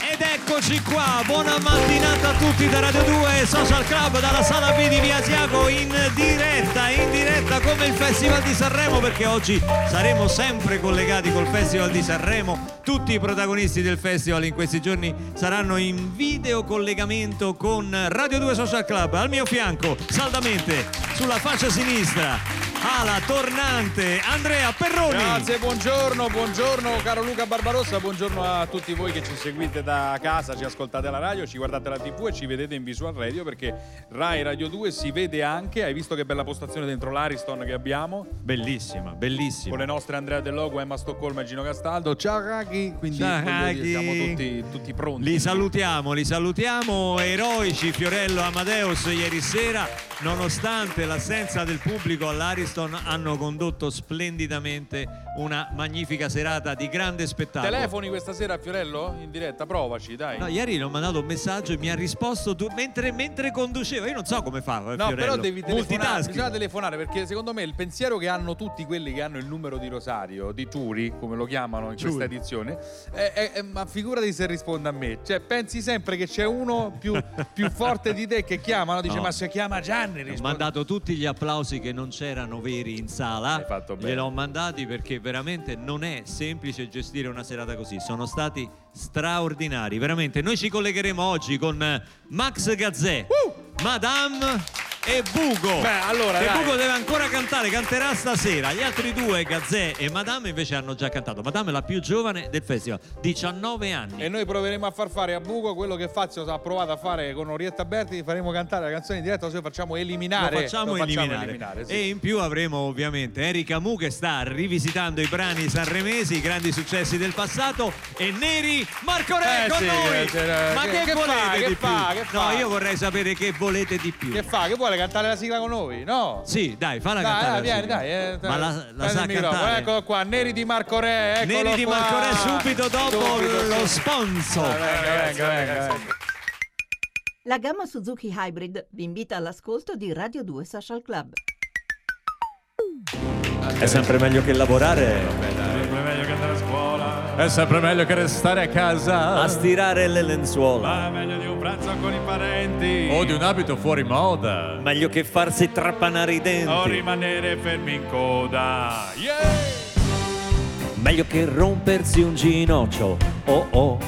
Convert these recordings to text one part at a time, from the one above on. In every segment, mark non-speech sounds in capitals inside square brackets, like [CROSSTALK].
Ed eccoci qua, buona mattinata a tutti da Radio 2 Social Club dalla sala B di Via Asiago in diretta, in diretta come il Festival di Sanremo perché oggi saremo sempre collegati col Festival di Sanremo. Tutti i protagonisti del festival in questi giorni saranno in video collegamento con Radio 2 Social Club. Al mio fianco, saldamente, sulla faccia sinistra, ala tornante Andrea Perroni. Grazie, buongiorno, buongiorno caro Luca Barbarossa, buongiorno a tutti voi che ci seguite da casa, ci ascoltate alla radio, ci guardate la tv e ci vedete in visual radio perché Rai Radio 2 si vede anche, hai visto che bella postazione dentro l'Ariston che abbiamo? Bellissima, bellissima. Con le nostre Andrea Del Logo, Emma Stoccolma e Gino Castaldo. Ciao Raghi, quindi Ciao, voglio dire, Raghi. siamo tutti, tutti pronti. Li salutiamo, li salutiamo, eroici Fiorello Amadeus ieri sera, nonostante l'assenza del pubblico all'Ariston, hanno condotto splendidamente una magnifica serata di grande spettacolo. Telefoni questa sera a Fiorello? In diretta, provaci, dai. No, ieri gli ho mandato un messaggio e mi ha risposto tu- mentre, mentre conduceva. Io non so come fa. eh, No, Fiorello. però devi telefonare, bisogna telefonare perché secondo me il pensiero che hanno tutti quelli che hanno il numero di Rosario, di Turi, come lo chiamano in questa Turi. edizione, è, è- è- ma figurati se risponde a me. Cioè, pensi sempre che c'è uno più, più forte di te che chiama, no? dice No. ma se chiama Gianni Ho risponde. mandato tutti gli applausi che non c'erano veri in sala. Hai fatto bene. Gliel'ho mandati perché veramente non è semplice gestire una serata così. Sono stati straordinari, veramente. Noi ci collegheremo oggi con Max Gazzè, Madame e Bugo. Beh, allora, che dai. Bugo deve ancora cantare, canterà stasera. Gli altri due, Gazzè e Madame, invece hanno già cantato. Madame è la più giovane del festival, 19 anni. E noi proveremo a far fare a Buco quello che Fazio ha provato a fare con Orietta Berti, faremo cantare la canzone in diretta, così lo facciamo eliminare. lo facciamo, eliminare. sì. E in più avremo ovviamente Erika Mu che sta rivisitando i brani sanremesi, i grandi successi del passato e Neri Marco Re Eh con sì, noi. eh, Ma che- che, che volete fa, che di fa, più? che fa? No, io vorrei sapere che volete di più. Che fa? Che vuole cantare la sigla con noi? No? Sì, dai, falla Dai, cantare. dai, la vieni, sigla. dai. eh, Ma la, la sa cantare? Eccolo qua, Neri di Marco Re. eccolo Neri di qua. Marco Re subito dopo Subito, lo subito. sponsor. Dai, Venga, venga, venga, venga. La gamma Suzuki Hybrid vi invita all'ascolto di Radio 2 Social Club. È sempre meglio che lavorare sempre meglio che andare a scuola. È sempre meglio che restare a casa. a stirare le lenzuola. Ma è meglio di pranzo con i parenti. O di un abito fuori moda. Meglio che farsi trappanare i O denti. rimanere fermi in coda. Yeah! Meglio che rompersi un ginocchio. Oh oh.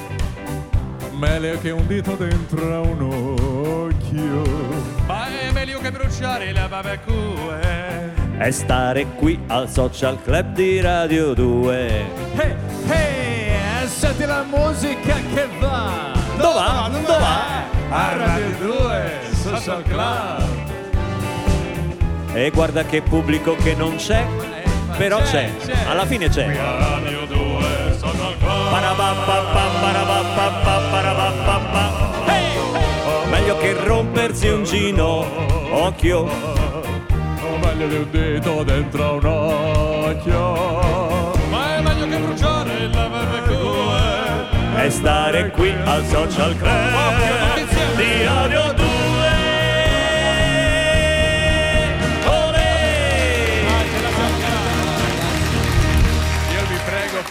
Meglio che un dito dentro a un occhio. Ma è meglio che bruciare la barbecue. è stare qui al social club di Radio 2. Hey, hey, senti la musica che va. Va? Dove va? A Radio 2 Social Club. E guarda che pubblico che non c'è, però c'è, alla fine c'è. Radio 2 Social Club. Meglio che rompersi un ginocchio. O meglio di un dito dentro un occhio. E stare qui al social club di Radio 2.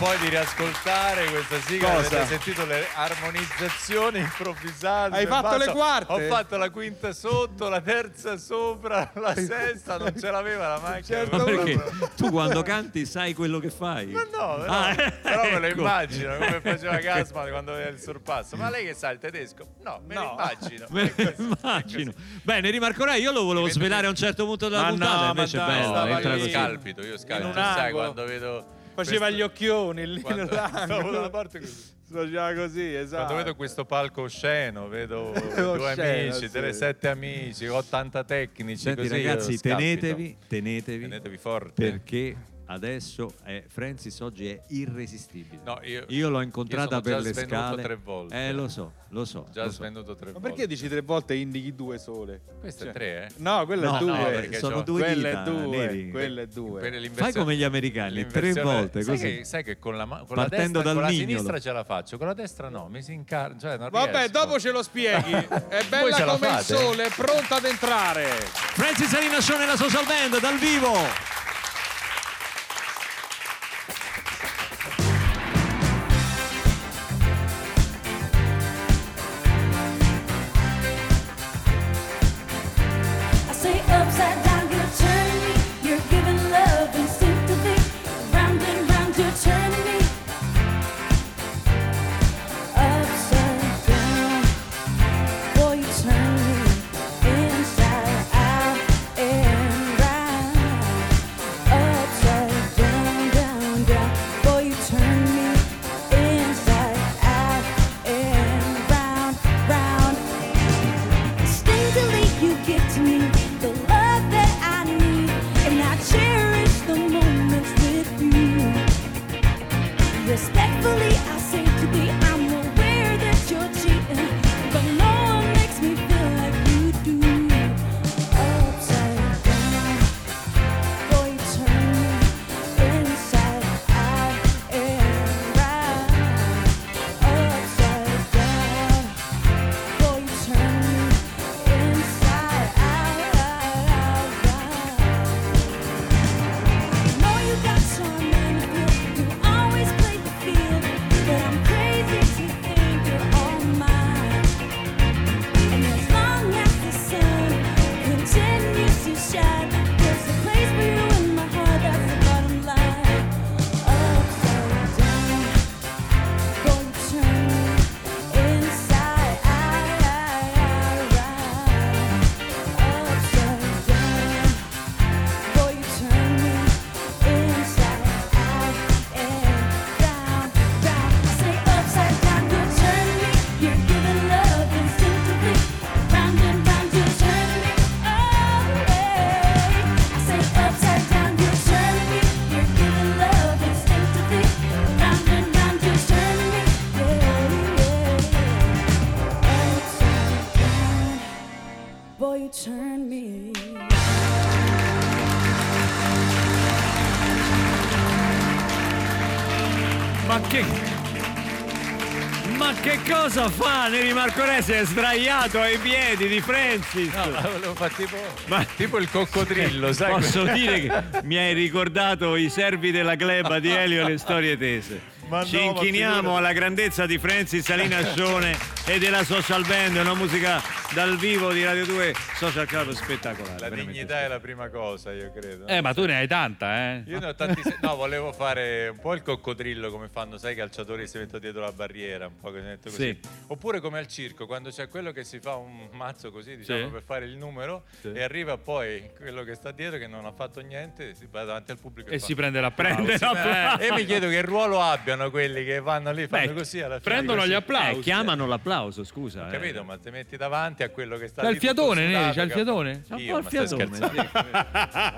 Poi di riascoltare questa sigla. Cosa? Avete sentito le armonizzazioni improvvisate? Hai fatto le Basta- quarte? Ho fatto la quinta sotto, la terza sopra, la sesta, non ce l'aveva la macchina. Certo. Ma perché tu quando canti sai quello che fai? Ma no, però, Ah, però me lo ecco. immagino come faceva [LAUGHS] Gasman quando aveva il sorpasso. Ma lei che sa il tedesco? No, me lo No. immagino. [LAUGHS] Me lo immagino. Bene, rimarcorei, io lo volevo svelare a un certo punto della Ma puntata, no, invece ma è bello, così. scalpito, io scalpito. Sai quando vedo. Faceva questo- gli occhioni lì quando- nell'angolo. Stavo da una parte così. Faceva così, esatto. Quando vedo questo palco osceno, vedo [LAUGHS] due amici, sì. sette amici, 80 tecnici. Senti così, ragazzi, tenetevi, tenetevi, Tenetevi forte. perché adesso è, Francis oggi è irresistibile. No, io- l'ho io incontrata sono per già le svenuto scale. tre volte. Eh, lo so, lo so. Già lo so. svenuto tre Ma volte. perché dici tre volte indichi due sole? Queste Cioè- tre, eh? No, quelle No, è due. no, perché sono due quelle dita, è due. neri. Quelle è due. Fai come gli americani, tre volte sai così. Che, sai che con la, ma- con Partendo la, destra, dal con la sinistra ce la faccio, con la destra no, mi si incarna. Cioè Vabbè, riesco. dopo ce lo spieghi. [LAUGHS] È bella come il sole, è pronta ad entrare. Francis Arinascione e la social band dal vivo. boy, you turn me. Ma che. Ma che cosa fa Neri Marconè? Si è sdraiato ai piedi di Francis. No, volevo fare tipo, Ma... tipo il coccodrillo, sai? Posso dire che mi hai ricordato i servi della gleba di Elio e le storie tese. Ma Ci no, inchiniamo alla grandezza di Francis Salinascione e della Social Band, una musica dal vivo di Radio 2 Social Club spettacolare. La dignità è la prima cosa, io credo. Eh, ma tu ne hai tanta, eh? Io ne ho tanti. No, volevo fare un po' il coccodrillo come fanno, sai, i calciatori che si mettono dietro la barriera, un po' così. Sì. Oppure come al circo, quando c'è quello che si fa un mazzo così, diciamo, Sì. per fare il numero, e arriva poi quello che sta dietro che non ha fatto niente, si va davanti al pubblico E fa- si prende l'applauso. Prende l'applauso. E mi chiedo che ruolo abbiano quelli che vanno lì, fanno Beh, così alla fine. Prendono così. gli Eh, applausi. chiamano l'applauso, scusa. Ho eh. capito, ma ti metti davanti a quello che sta lì il fiatone, Neri, c'ha il fiatone? C'ha un Io, po' il fiatone.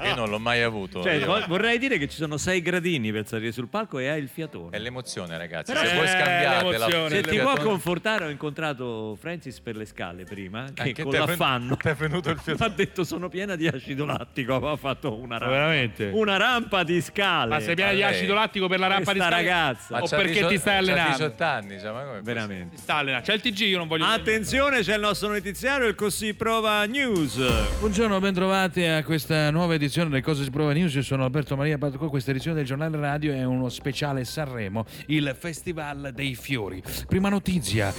Io non l'ho mai avuto. Cioè, io- vo- vorrei dire che ci sono sei gradini per salire sul palco e hai il fiatone. È l'emozione, ragazzi. Però- Se voi Eh, scambiate la. Se ti può confortare, ho incontrato Francis per le scale prima, che Anche con l'affanno ti è venuto il mi fiatone. [LAUGHS] ha detto sono piena di acido lattico, aveva fatto una rampa, Veramente? una rampa di scale. Ma sei piena di acido lattico per la rampa di scale? ragazza. O perché ti stai allenando? 18 anni, cioè, ma come Veramente. Ti sta allenando. C'è il TG, io non voglio... Attenzione, c'è il nostro notiziario, il Così Prova News. Buongiorno, bentrovati a questa nuova edizione del Cosa si prova News. Io sono Alberto Maria Patco. Questa edizione del giornale radio è uno speciale Sanremo, il Festival dei Fiori. Prima notizia.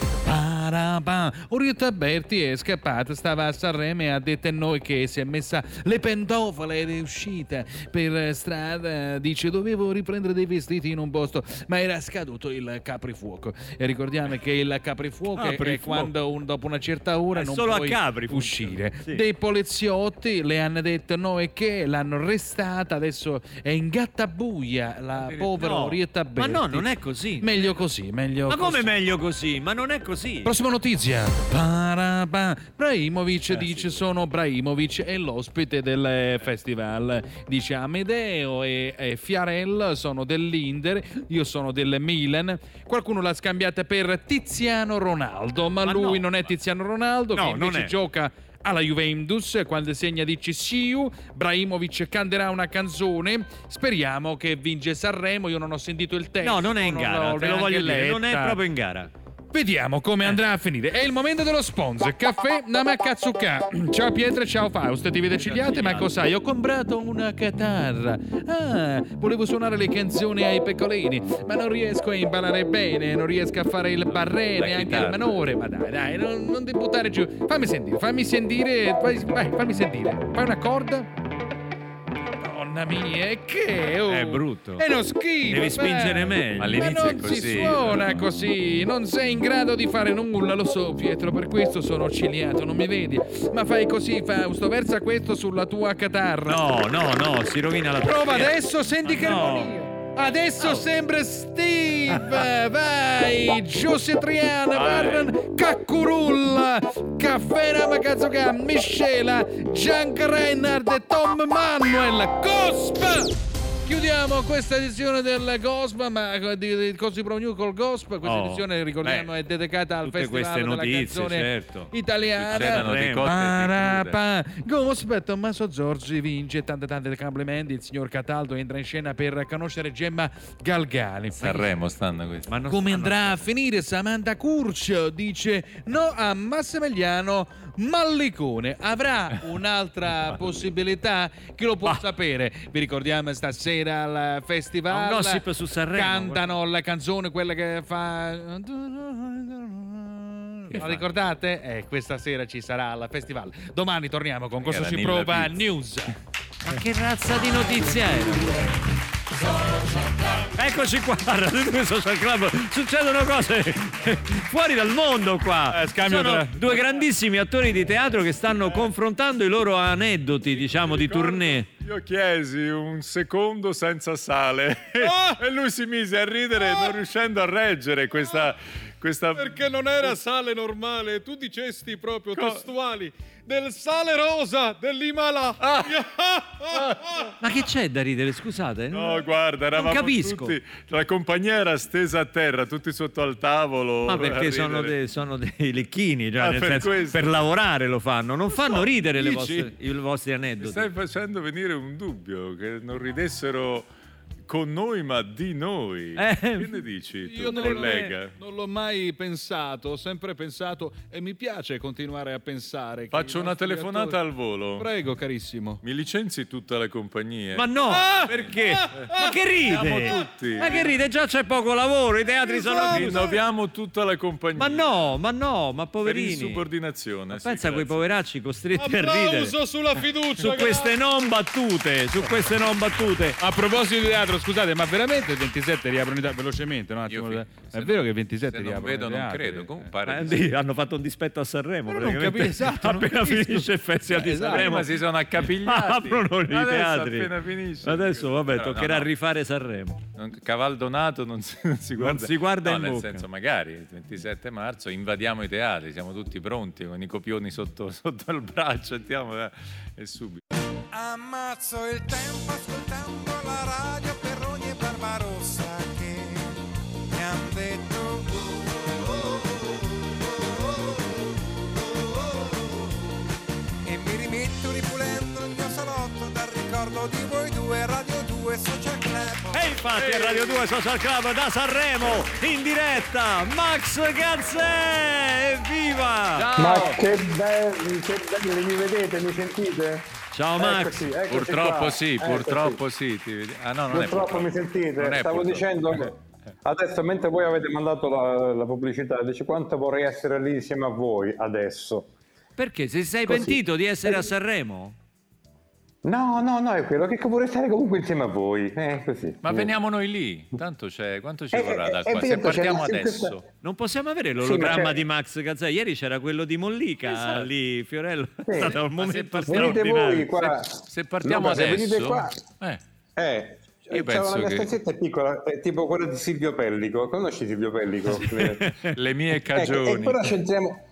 Parabà. Orietta Berti è scappata, stava a Sanremo e ha detto a noi che si è messa le pentofole ed è uscita per strada. Dice dovevo riprendere dei vestiti in un posto, ma era scaduto il caprifuoco. E ricordiamo che il caprifuoco è Caprifuoco. quando un- dopo una certa ora È non solo a puoi Capri uscire. Sì. Dei poliziotti le hanno detto no e che l'hanno arrestata, adesso è in gattabuia la povera No, Orietta Ma Berti. no, non è così. Meglio così, meglio Ma come così. meglio così? Ma non è così. Prossima notizia. Parabà. Brahimovic Eh, dice sono Brahimovic è l'ospite del festival. Dice Amedeo e, e Fiarel sono dell'Inter, io sono del Milan. Qualcuno l'ha scambiata per Tiziano Ronaldo, ma, Ma lui no. non è Tiziano Ronaldo, No, che invece gioca alla Juventus quando segna dice Siu Brahimovic canterà una canzone speriamo che vince Sanremo io non ho sentito il testo No, non è in gara, te lo voglio dire, non è letta. proprio in gara. Vediamo come andrà a finire. È il momento dello sponsor. Caffè Namakatsuka. Ciao Pietra, ciao Faust. Ti vede cigliate, ma cos'hai? Ho comprato una chitarra. Ah, volevo suonare le canzoni ai piccolini, ma non riesco a imparare bene, non riesco a fare il barré, neanche il minore. Ma dai, dai, non, non ti buttare giù. Fammi sentire, fammi sentire. Vai, vai, fammi sentire. Fai una corda. Madonna mia, e che? oh? È brutto. È uno schifo. Devi vai. spingere meglio. Ma All'inizio non è così. si suona così, non sei in grado di fare nulla, lo so Pietro, per questo sono ciliato, non mi vedi? Ma fai così Fausto, versa questo sulla tua catarra. No, no, no, si rovina la Prova tastiera. adesso, senti che no. Adesso sembra Steve, vai, Giuseppe Triana, Varran, Caccurulla, Caffè Namakazzuka, Miscela, Gianca Reinhardt e Tom Manuel, Gosp! Chiudiamo questa edizione del Gosp, ma di, di Cosi Pro New col Gosp. Questa Oh, edizione, ricordiamo, beh, è dedicata al Festival della notizie, canzone certo. italiana. Succedono di Sanremo. cotte e di crude. Parapà. Gosp, Tommaso Zorzi vince tante tante complimenti. Il signor Cataldo entra in scena per conoscere Gemma Galgani. Sanremo stanno questi. Come andrà a finire? Samantha Curcio dice no a Massimiliano Mallicone. Avrà [LAUGHS] un'altra possibilità? Chi lo può sapere? Vi ricordiamo stasera al festival. Un gossip su Sanremo. Cantano la canzone, quella che fa. La ricordate? Eh, questa sera ci sarà al festival. Domani torniamo con cosa si prova news. Ma che razza di notizia era? Eccoci qua, [LAUGHS] Radio 2 Social Club. Succedono cose [LAUGHS] fuori dal mondo qua. Eh, Sono tra- due grandissimi attori di teatro che stanno confrontando i loro aneddoti, diciamo, di tournée. Io chiesi un secondo senza sale Ah! [LAUGHS] e lui si mise a ridere non riuscendo a reggere questa... questa... Perché non era sale normale, tu dicesti proprio Co- testuali del sale rosa dell'Himalaya. [LAUGHS] Ma che c'è da ridere, scusate? No, guarda, eravamo capisco. tutti... La compagnia era stesa a terra, tutti sotto al tavolo. Ma perché sono, ridere. dei- sono dei lecchini, cioè, Ah, nel per senso, per lavorare lo fanno, non fanno ridere le dici? vostre- i vostri Mi aneddoti. stai facendo venire un dubbio che non ridessero con noi, ma di noi. Eh, che ne dici tu, Io non, collega? non l'ho mai pensato, ho sempre pensato e mi piace continuare a pensare. Faccio una telefonata attori- al volo. Prego, carissimo. Mi licenzi tutta la compagnia? Ma no, Ah! perché? Ma che ride? Siamo tutti. Ma che ride? Già c'è poco lavoro, i teatri sono chiusi. Rinnoviamo tutta la compagnia. Ma no, ma no, ma Per poverini. insubordinazione. Ma sì, pensa a quei grazie. poveracci costretti a ridere. Applauso sulla fiducia. Su queste non battute, su queste non battute. A proposito di teatro, scusate, ma veramente il 27 riaprono i teatri velocemente? Un attimo, è vero no- che il 27 se non riaprono vedo, i non teatri? credo. Comunque Eh, pare Eh, hanno fatto un dispetto a Sanremo. Però non capisco, esatto, [LAUGHS] non appena capisco. finisce il festival di Esatto, Sanremo. Ma si sono accapigliati. Aprono i Adesso teatri. appena finisce. Adesso, vabbè, Però, no, toccherà no. rifare Sanremo. Non- Cavaldonato non si, non si guarda, si guarda no, in nel bocca. senso magari il 27 marzo invadiamo i teatri siamo tutti pronti con i copioni sotto, [LAUGHS] sotto il braccio andiamo eh, e subito Ammazzo il tempo ascoltando la radio infatti a Radio 2 Social Club da Sanremo in diretta Max Gazzè! Evviva! Ma che belli, che belli, mi vedete, mi sentite? Ciao Max! Eccoci, eccoci purtroppo qua, sì eccoci. purtroppo sì ti vedi- ah no non è Purtroppo mi sentite? Stavo purtroppo. dicendo, adesso mentre voi avete mandato la, la pubblicità, dice quanto vorrei essere lì insieme a voi adesso. Perché se sei Così. pentito di essere a Sanremo? No, no, no, è quello che vorrei stare comunque insieme a voi. Eh, così. ma veniamo noi lì tanto c'è quanto ci Eh, vorrà eh, da eh, qua se partiamo sì, adesso questa- Non possiamo avere Sì, ma l'ologramma c'è- di Max Gazzè. Ieri c'era quello di Mollica Esatto. lì, Fiorello. [LAUGHS] È Sì. stato un se momento straordinario. voi qua. se partiamo Luca, se venite adesso qua- eh, Eh, Io c'è penso una che- stanzetta piccola, è tipo quella di Silvio Pellico. Conosci Silvio Pellico? [LAUGHS] Le mie Ecco, cagioni e però c'entriamo.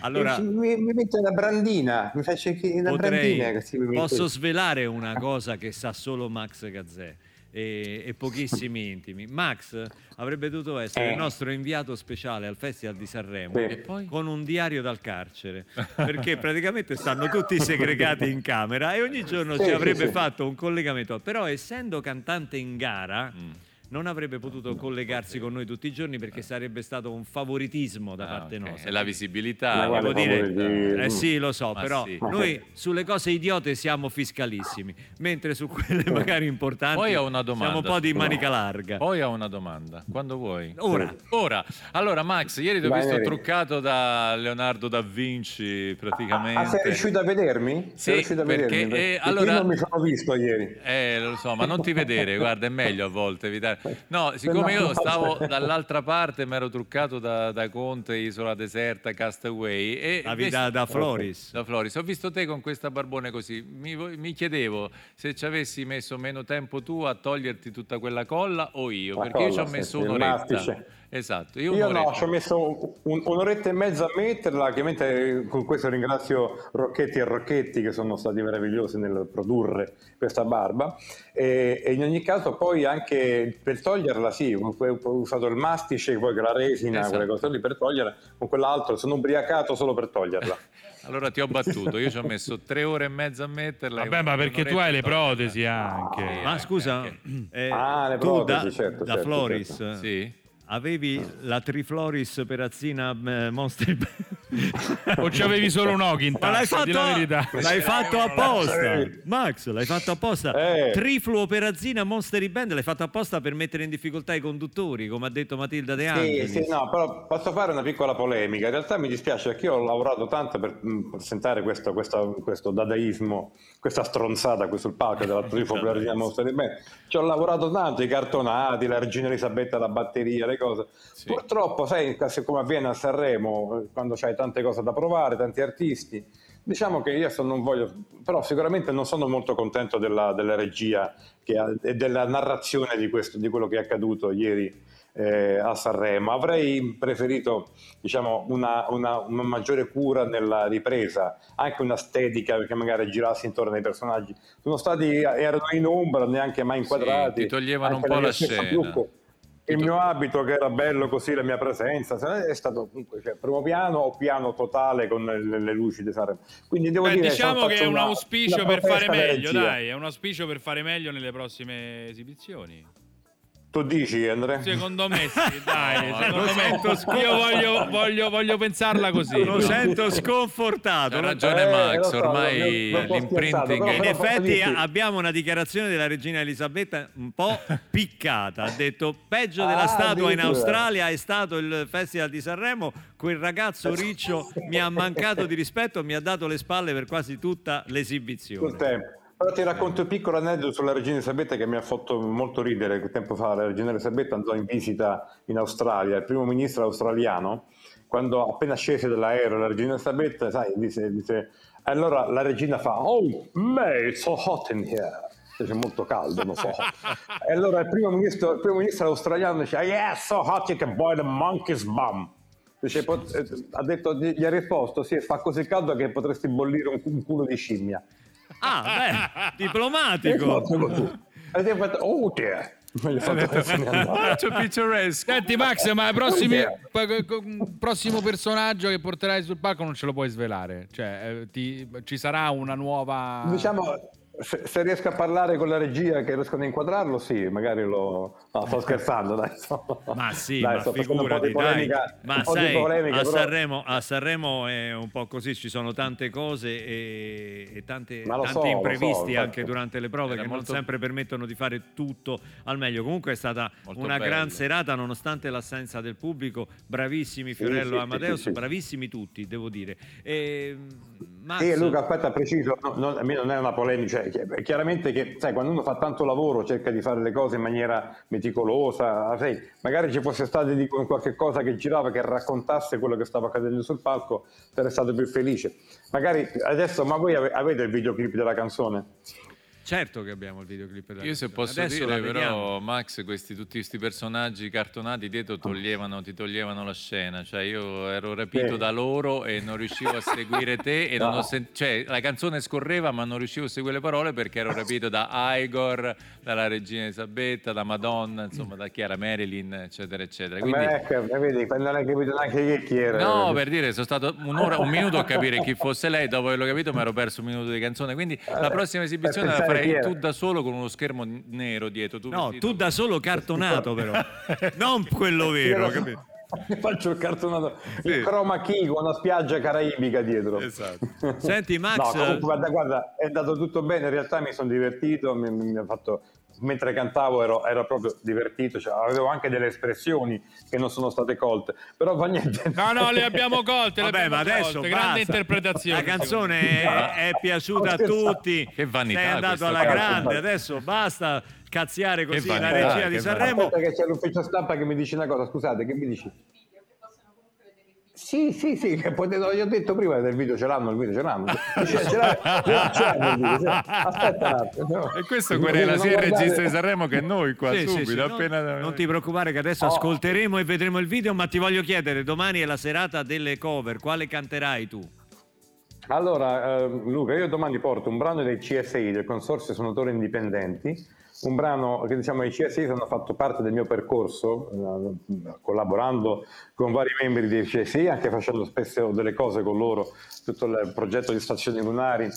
Allora- mi, mi metto una brandina, mi faccio una brandina Potrei, metto- posso svelare una cosa che sa solo Max Gazzè e, e pochissimi intimi. Max avrebbe dovuto essere Eh. il nostro inviato speciale al Festival di Sanremo Sì. e poi con un diario dal carcere perché praticamente stanno tutti segregati in camera e ogni giorno Sì, ci avrebbe sì. fatto un collegamento. Però essendo cantante in gara Mm. Non avrebbe potuto collegarsi con noi tutti i giorni perché sarebbe stato un favoritismo da Ah, parte ok. nostra. e la visibilità Ma Devo dire, favoritismo. eh sì, lo so, Ma però sì. noi [LAUGHS] sulle cose idiote siamo fiscalissimi, mentre su quelle magari importanti Poi ho una domanda, siamo un po' di manica larga. Poi ho una domanda, quando vuoi? Ora, Ora, allora Max, ieri ti ho visto truccato da Leonardo da Vinci praticamente. Ah, sei riuscito a vedermi? Sì, sei riuscito a perché, vedermi? eh, Perché allora- io non mi sono visto ieri. Eh, lo so, ma non ti vedere, guarda, è meglio a volte evitare. No, siccome io stavo dall'altra parte, mi ero truccato da, da Conte, Isola Deserta, Castaway. E invece- vita da Floris. da Floris. Ho visto te con questa barbone così. Mi, mi chiedevo se ci avessi messo meno tempo tu a toglierti tutta quella colla o io, La perché io ci colla, ho messo un'oretta. Esatto, io, Io no, ci ho messo un- un'oretta e mezza a metterla, chiaramente con questo ringrazio Rocchetti e Rocchetti che sono stati meravigliosi nel produrre questa barba e, e in ogni caso poi anche per toglierla sì, ho ho usato il mastice, poi la resina, Esatto. quelle cose lì per toglierla, con quell'altro sono ubriacato solo per toglierla. [LAUGHS] Allora ti ho battuto, io ci ho messo tre ore e mezza a metterla. Vabbè, ma perché tu hai le protesi anche. Ma scusa, eh, Ah, le tu protesi, da, certo, da certo, Floris certo. Sì. Avevi la Trifloris perazzina eh, Monster O ci avevi solo un occhio in Ma l'hai la fatto, verità. l'hai fatto apposta, Eh. Max. L'hai fatto apposta. Eh. Trifluoperazzina Monster Band l'hai fatto apposta per mettere in difficoltà i conduttori, come ha detto Matilda De Sì, Angelis. sì, no, però posso fare una piccola polemica. In realtà mi dispiace perché io ho lavorato tanto per mh, presentare questo, questo, questo dadaismo, questa stronzata qui sul palco della trifopolarità Monster di Band. Ci ho lavorato tanto, i cartonati, la regina Elisabetta, la batteria, le cose. Purtroppo, sai, come avviene a Sanremo, quando c'hai tante cose da provare, tanti artisti, diciamo che io non voglio, però sicuramente non sono molto contento della, della regia che ha- e della narrazione di, questo, di quello che è accaduto ieri eh, a Sanremo. Avrei preferito diciamo, una, una- una maggiore cura nella ripresa, anche un'estetica perché magari girassi intorno ai personaggi. Sono stati, erano in ombra, neanche mai inquadrati. ti toglievano un po' la scena. trucco. Il mio abito che era bello così, la mia presenza, se- è stato comunque cioè, primo piano o piano totale con le, le luci di Sanremo. Quindi devo Beh, dire diciamo che è un una- auspicio una per fare meglio, dai, è un auspicio per fare meglio nelle prossime esibizioni. Tu dici, Andre? Secondo me sì, [LAUGHS] dai, No, secondo lo me sento scon- io voglio, voglio, voglio pensarla così. Lo sento sconfortato. Ha ragione Eh, Max, so, ormai l'imprinting è... In effetti abbiamo una dichiarazione della regina Elisabetta un po' [LAUGHS] piccata. Ha detto peggio della Ah, statua in. Australia è stato il Festival di Sanremo. Quel ragazzo riccio mi ha mancato di rispetto, mi ha dato le spalle per quasi tutta Sul l'esibizione. tempo. Però ti racconto un piccolo aneddoto sulla regina Elisabetta che mi ha fatto molto ridere. Che tempo fa la regina Elisabetta andò in visita in Australia, il primo ministro australiano, quando appena scese dall'aereo la regina Elisabetta, sai, disse, disse allora la regina fa Oh, May, it's so hot in here. C'è molto caldo, non so. E allora il primo ministro, il primo ministro australiano dice Yeah, so hot you can boil a monkey's bum. Dice, pot- ha detto, gli ha risposto, sì, fa così caldo che potresti bollire un culo di scimmia. Ah, beh, diplomatico. E ti ha fatto, oh dear. Faccio picturesco. Senti Max, ma i prossimi, Yeah. poi- co- un prossimo personaggio che porterai sul palco non ce lo puoi svelare? Cioè, eh, ti- ci sarà una nuova... Diciamo, se, se riesco a parlare con la regia che riescono a inquadrarlo, sì, magari lo... No, sto scherzando, dai. insomma. Ma sì, Dai, ma po' figurati, polemica, Ma un po' di sai, polemica, a, però- Sanremo, a Sanremo è un po' così, ci sono tante cose e, e tante- tanti so, so, imprevisti infatti. anche durante le prove Era che non molto- sempre permettono di fare tutto al meglio. Comunque è stata Molto una bello. gran serata nonostante l'assenza del pubblico, bravissimi Fiorello sì, e sì, Amadeus, sì, sì. bravissimi tutti, devo dire. E, Max, Sì, Luca, aspetta, preciso, no, no, a me non è una polemica, cioè, chi- chiaramente che, sai, quando uno fa tanto lavoro cerca di fare le cose in maniera meticolosa, sai, magari ci fosse stato di qualche cosa che girava, che raccontasse quello che stava accadendo sul palco, sarei stato più felice. Magari adesso, ma voi ave- avete il videoclip della canzone? Certo che abbiamo il videoclip della Io se posso Adesso dire però Max questi, tutti questi personaggi cartonati dietro toglievano, ti toglievano la scena cioè io ero rapito Sì. da loro e non riuscivo a seguire te e non No. ho sen- cioè la canzone scorreva ma non riuscivo a seguire le parole perché ero rapito da Igor dalla regina Elisabetta da Madonna insomma da Chiara Marilyn eccetera eccetera quindi Ma ecco, vedi, non hai capito neanche chi- chi era. No, per dire, sono stato un'ora, un minuto a capire chi fosse lei, dopo averlo capito mi ero perso un minuto di canzone, quindi la prossima esibizione la Eh, era. tu da solo con uno schermo nero dietro. Tu No, tu da solo cartonato però, [LAUGHS] non quello vero, capito? [LAUGHS] Faccio il cartonato, Sì. il chroma key con una spiaggia caraibica dietro. Esatto. Senti Max, No, comunque, guarda, guarda, è andato tutto bene, in realtà mi sono divertito, mi, mi- mi ha fatto, mentre cantavo ero, ero proprio divertito, cioè, avevo anche delle espressioni che non sono state colte, però fa niente. No, no, le abbiamo colte, le Vabbè, ma abbiamo adesso colte. basta. Grande interpretazione. La canzone è, [LAUGHS] è piaciuta a tutti. Che vanità Sei andato alla cosa. grande, adesso basta cazziare così la regia di. Sanremo. Aspetta che c'è l'ufficio stampa che mi dice una cosa, scusate, che mi dici? Sì, sì, sì, che potete, io ho detto prima del video ce l'hanno, il video ce l'hanno. Dice, [LAUGHS] ce l'ha- ce l'hanno il video, ce l'ha- Aspetta un attimo. E questo querela Non sia il regista di Sanremo che noi qua Sì, sì, subito. sì, non- appena... non, ti preoccupare che adesso Oh. ascolteremo e vedremo il video, ma ti voglio chiedere, domani è la serata delle cover, quale canterai tu? Allora, eh, Luca, io domani porto un brano dei CSI, del Consorzio Suonatori Indipendenti, un brano che diciamo i CSI hanno fatto parte del mio percorso, eh, collaborando con vari membri dei CSI, anche facendo spesso delle cose con loro, tutto il progetto di stazioni lunari.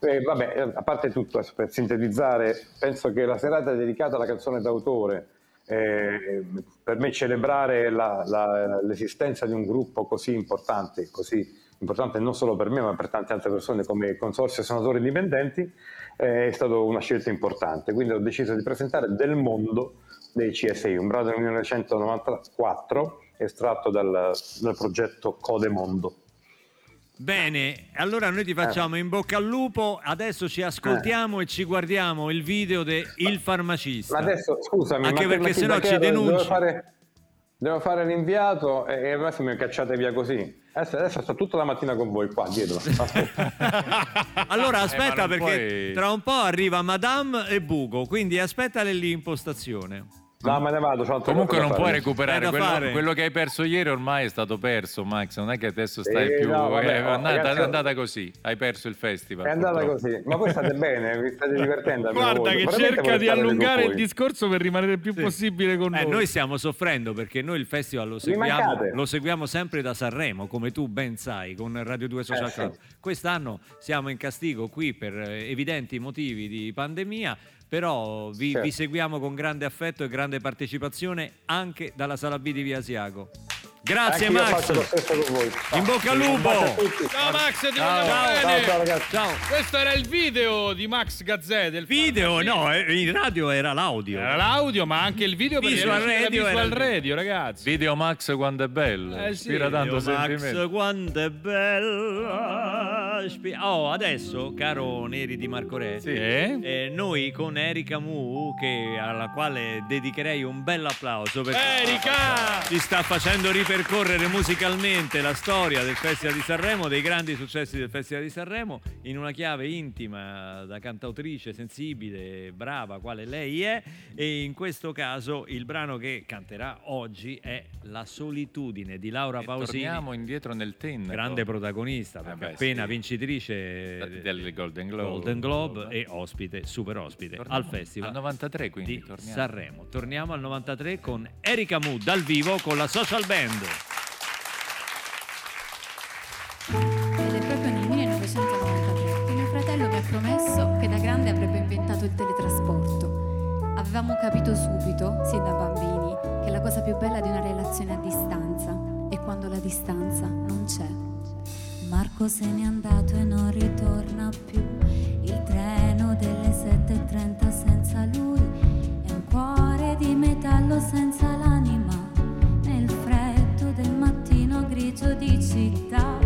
Eh, vabbè, a parte tutto, per sintetizzare, penso che la serata è dedicata alla canzone d'autore. eh, per me celebrare la- la- l'esistenza di un gruppo così importante, così importante non solo per me ma per tante altre persone come il Consorzio Senatori Indipendenti, eh, è stata una scelta importante. Quindi ho deciso di presentare Del Mondo dei CSI, un brano del 1994 estratto dal, dal progetto Code Mondo. Bene, allora noi ti facciamo in bocca al lupo, adesso ci ascoltiamo e ci guardiamo il video di Il Farmacista. Ma adesso scusami, Anche perché sennò ci ora Devo fare, l'inviato e, adesso mi cacciate via così. Adesso, adesso sto tutta la mattina con voi qua dietro. Aspetta. [LAUGHS] Allora Eh, aspetta non perché puoi- tra un po' arriva Madame e Bugo, quindi aspettale lì in postazione. No, me ne vado. Comunque non puoi fare. recuperare È quello, quello che hai perso ieri ormai è stato perso, Max. Non è che adesso stai Sì, più. no, vabbè, è, no, andata, ragazzi, è andata così. Hai perso il festival. È andata purtroppo. così. Ma voi state bene? Vi state divertendo? Guarda voi? che Veramente cerca di allungare il discorso per rimanere il più possibile con Eh, noi. noi stiamo soffrendo perché noi il festival lo seguiamo, lo seguiamo sempre da Sanremo, come tu ben sai, con Radio 2 Social Eh, sì. Club. Quest'anno siamo in castigo qui per eh, evidenti motivi di pandemia, però vi, Certo. vi seguiamo con grande affetto e grande partecipazione anche dalla Sala B di Via Asiago. Grazie Anche Max, faccio lo stesso con voi. in bocca al lupo! Ciao Max, ti Ciao. Ciao, bene. ciao ragazzi. Ciao! Questo era il video di Max Gazzè del Video, no, eh, in radio era l'audio. Era l'audio, ma anche il video perché Visual era radio Visual era il- Radio, ragazzi. Video Max quando è bello. Eh sì, ispira tanto Dio, Max, quanto è bella. spi- Oh, adesso, caro Neri di Marco Re, Sì. Eh? eh, noi con Erika Mu, che- alla quale dedicherei un bel applauso perché Erika! ci sta facendo ripercorrere musicalmente la storia del Festival di Sanremo, dei grandi successi del Festival di Sanremo, in una chiave intima, da cantautrice sensibile, brava, quale lei è, e in questo caso il brano che canterà oggi è La solitudine di Laura E Pausini. torniamo indietro nel tennis. Grande protagonista, Eh beh, appena sì. vincitrice del Golden Globe. Golden Globe e ospite, super ospite Torniamo al festival Al 93 quindi. di torniamo. Sanremo. Torniamo al 93 con Erika Mu dal vivo con la social band. Ed è proprio nel 1993 che mio fratello mi ha promesso che da grande avrebbe inventato il teletrasporto. Avevamo capito subito, sin da bambini, che la cosa più bella di una relazione a distanza è quando la distanza non c'è. Marco se n'è andato e non ritorna più. Il treno delle 7.30 senza lui è un cuore di metallo senza l'anima. Grigio di città,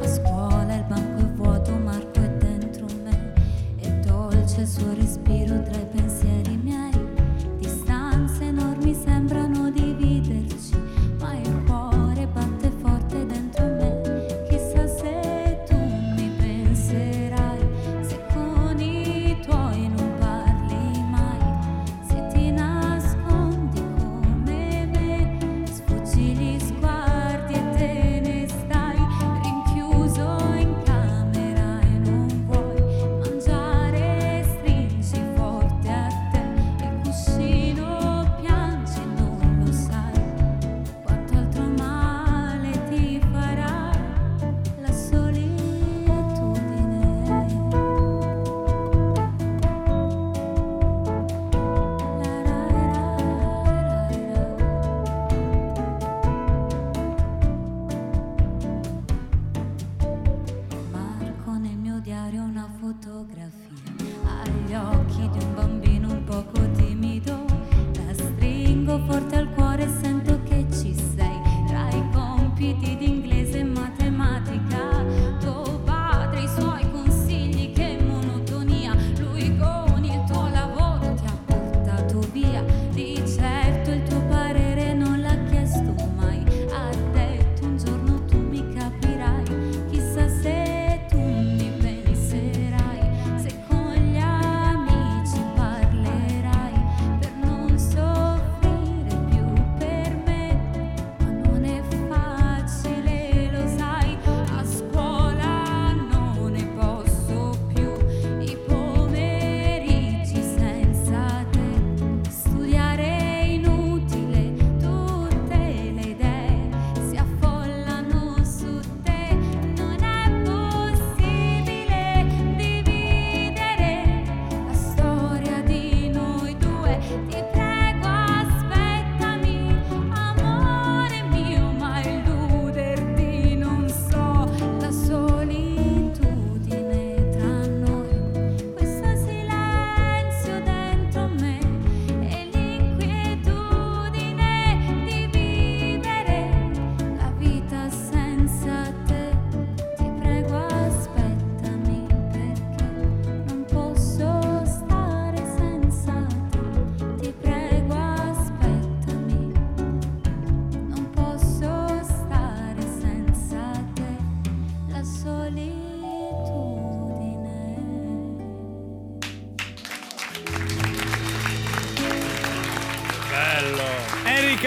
a scuola il banco è vuoto, Marco è dentro me. È dolce il suo respiro tra i pensieri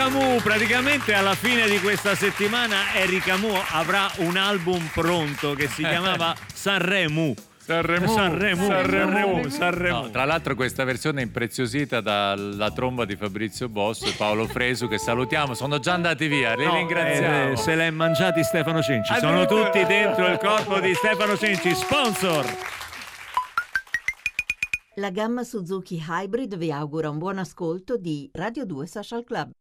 Camus, praticamente alla fine di questa settimana Eric Camus avrà un album pronto che si [LAUGHS] chiamava Sanremo. Sanremo, Sanremo, Sanremo, Sanremo. No, tra l'altro questa versione è impreziosita dalla tromba di Fabrizio Bosso e Paolo Fresu che salutiamo, sono già andati via, li No, ringraziamo. eh, se l'è mangiati Stefano Cenci. Sono Addirittura- tutti dentro il corpo di Stefano Cenci, sponsor. La gamma Suzuki Hybrid vi augura un buon ascolto di Radio 2 Social Club.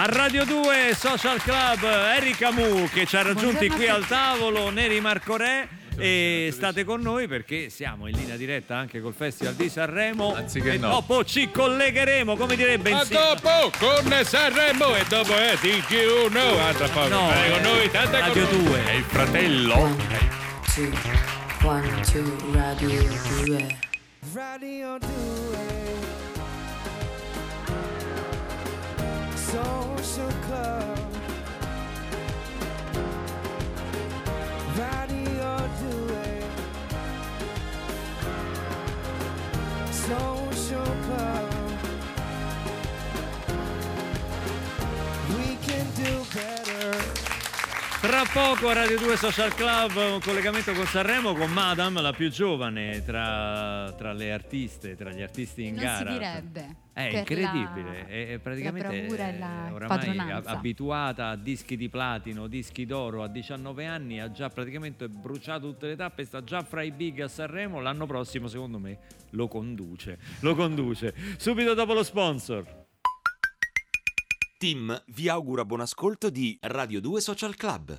A Radio 2 Social Club Eric Camus che ci ha raggiunti Buongiorno a qui al tavolo, Neri Marco Re e state con noi perché siamo in linea diretta anche col Festival di Sanremo Anziché e no. dopo ci collegheremo, come direbbe A insieme. dopo con Sanremo e dopo è TG1 a tra poco No, Stai con noi tanta Radio con noi. 2. E il fratello. two, one, two, radio due. Radio 2 Social Club Radio 2 Social Club We can do better Tra poco a Radio 2 Social Club un collegamento con Sanremo con Madame, la più giovane tra, tra le artiste, tra gli artisti in Non gara. si direbbe. È per incredibile, la- è, praticamente la eh, la oramai padronanza. abituata a dischi di platino, dischi d'oro a 19 anni, ha già praticamente bruciato tutte le tappe, sta già fra i big a Sanremo, l'anno prossimo secondo me lo conduce, lo conduce. Subito dopo lo sponsor. Tim vi augura buon ascolto di Radio 2 Social Club.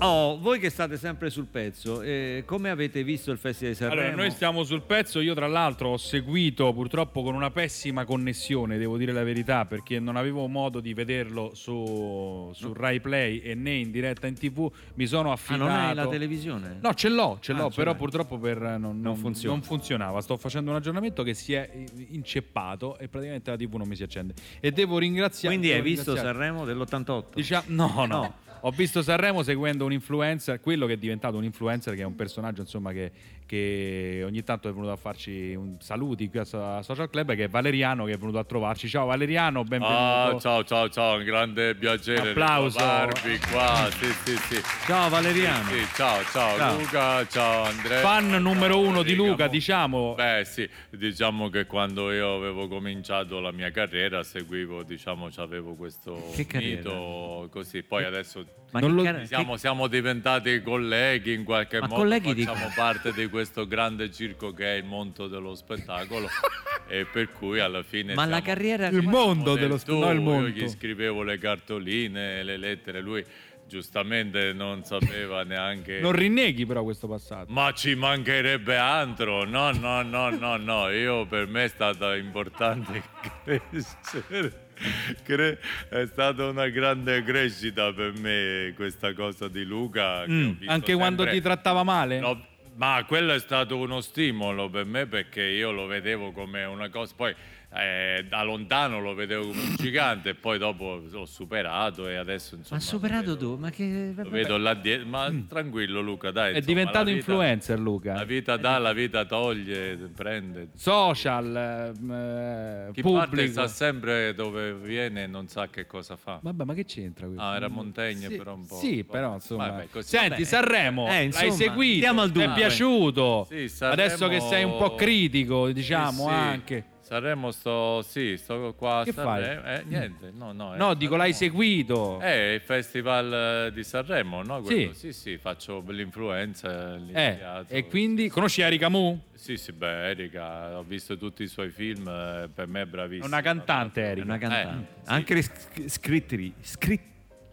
Oh, voi che state sempre sul pezzo, eh, come avete visto il Festival di Sanremo? Allora, noi stiamo sul pezzo. Io, tra l'altro, ho seguito purtroppo con una pessima connessione, devo dire la verità, perché non avevo modo di vederlo su, su Rai Play e né in diretta in tv. Mi sono Ah, affidato. non hai la televisione? No, ce l'ho, ce Ah, l'ho, ce però l'hai. purtroppo per, eh, non, non- funziona. non funzionava. Sto facendo un aggiornamento che si è inceppato e praticamente la TV non mi si accende. E devo ringraziare. Quindi hai visto Sanremo dell'88? Diciamo, no, no. No. Ho visto Sanremo seguendo un influencer, quello che è diventato un influencer, che è un personaggio insomma che, che ogni tanto è venuto a farci un saluti qui a So- a Social Club, che è Valeriano che è venuto a trovarci. Ciao Valeriano, benvenuto. Ah, ciao ciao ciao, un grande piacere Applauso. ritrovarvi qua. Sì, sì, sì. Ciao Valeriano. Sì, ciao, ciao, Ciao. Luca, ciao Andrea. Fan numero uno di. Luca, diciamo. Beh sì, diciamo che quando io avevo cominciato la mia carriera seguivo, diciamo, avevo questo Che carriera? mito così, poi adesso Ma Non lo- siamo, che- siamo diventati colleghi in qualche Ma modo, colleghi di- facciamo parte di questo grande circo che è il mondo dello spettacolo [LAUGHS] e per cui alla fine Ma la carriera... Il mondo del dello spettacolo, il mondo. Io gli scrivevo le cartoline, le lettere, lui giustamente non sapeva neanche... Non rinneghi però questo passato. Ma ci mancherebbe altro, no, no, no, no, no, io per me è stata importante [LAUGHS] crescere. [LAUGHS] Cre- è stata una grande crescita per me questa cosa di Luca. Mm, Anche quando sempre- ti trattava male? No, ma quello è stato uno stimolo per me perché io lo vedevo come una cosa, poi eh, da lontano lo vedevo come un gigante e poi dopo l'ho superato e adesso Ma insomma... ha superato vedo- tu? Ma che... Lo vedo là dietro, ma tranquillo Luca, dai. Mm. È insomma, diventato vita- influencer Luca. La vita dà, la vita toglie, prende. Social, eh, Chi parte pubblico. sa sempre dove viene e non sa che cosa fa. Vabbè, ma che c'entra questo? Ah, era Montaigne Sì, però un po'. Sì, però insomma. Vabbè, così. Senti, Vabbè. Sanremo, Eh, insomma, l'hai seguito? Ti è piaciuto? Sì, Sanremo- Adesso che sei un po' critico, diciamo Sì, sì. anche. Sanremo sto, sì, sto qua a Che? Sanremo. Eh, niente, no, no. No, eh, dico, l'hai seguito. Eh, il festival eh, di Sanremo, no? Quello- Sì. sì, sì, faccio l'influenza. Eh, e quindi conosci Erika Mu? Sì, sì, beh, Erika, ho visto tutti i suoi film, eh, per me è bravissima. Una cantante, È Erika. una cantante. Eh, sì. Anche sc- scrittrice.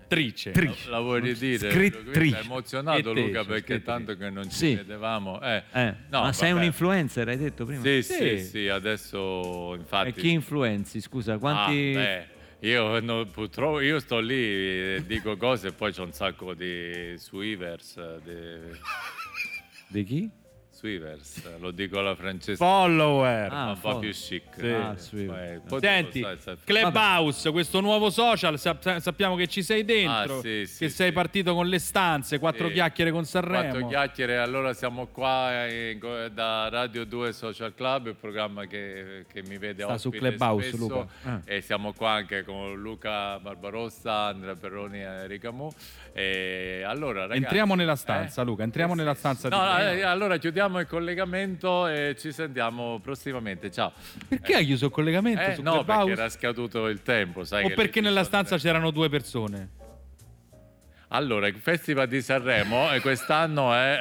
Trice. Trice. La vuoi ridire? Scrittrice. È emozionato E te, Luca perché scrittrice. tanto che non ci Sì. vedevamo. Eh, Eh, no, ma sei un influencer, hai detto prima? Sì, sì, Sì. sì, adesso infatti... E chi influenzi, scusa? Quanti... Ah, beh, io no, purtroppo io sto lì e dico cose e poi c'è un sacco di Suivers, di, Di chi? Swivers, lo dico alla francese. Follower. Ma Ah, un po' più chic. Sì. Eh, Ah, poi- poi Senti, sai, Clubhouse, questo nuovo social, sap- sappiamo che ci sei dentro, Ah, sì, sì, che sei partito con le stanze, quattro Sì. chiacchiere con Sanremo. Quattro chiacchiere, allora siamo qua in- da Radio 2 Social Club, il programma che, che mi vede Sta su Clubhouse, spesso. Luca. Ah. E siamo qua anche con Luca Barbarossa, Andrea Perroni e Enrica Mu. E allora, ragazzi, Entriamo nella stanza, Luca, entriamo nella stanza No, di eh, allora chiudiamo il collegamento e ci sentiamo prossimamente. Ciao. Perché hai chiuso il collegamento Eh, no, perché era scaduto il tempo, sai o perché nella stanza c'erano due persone? Allora, il Festival di Sanremo eh, quest'anno è...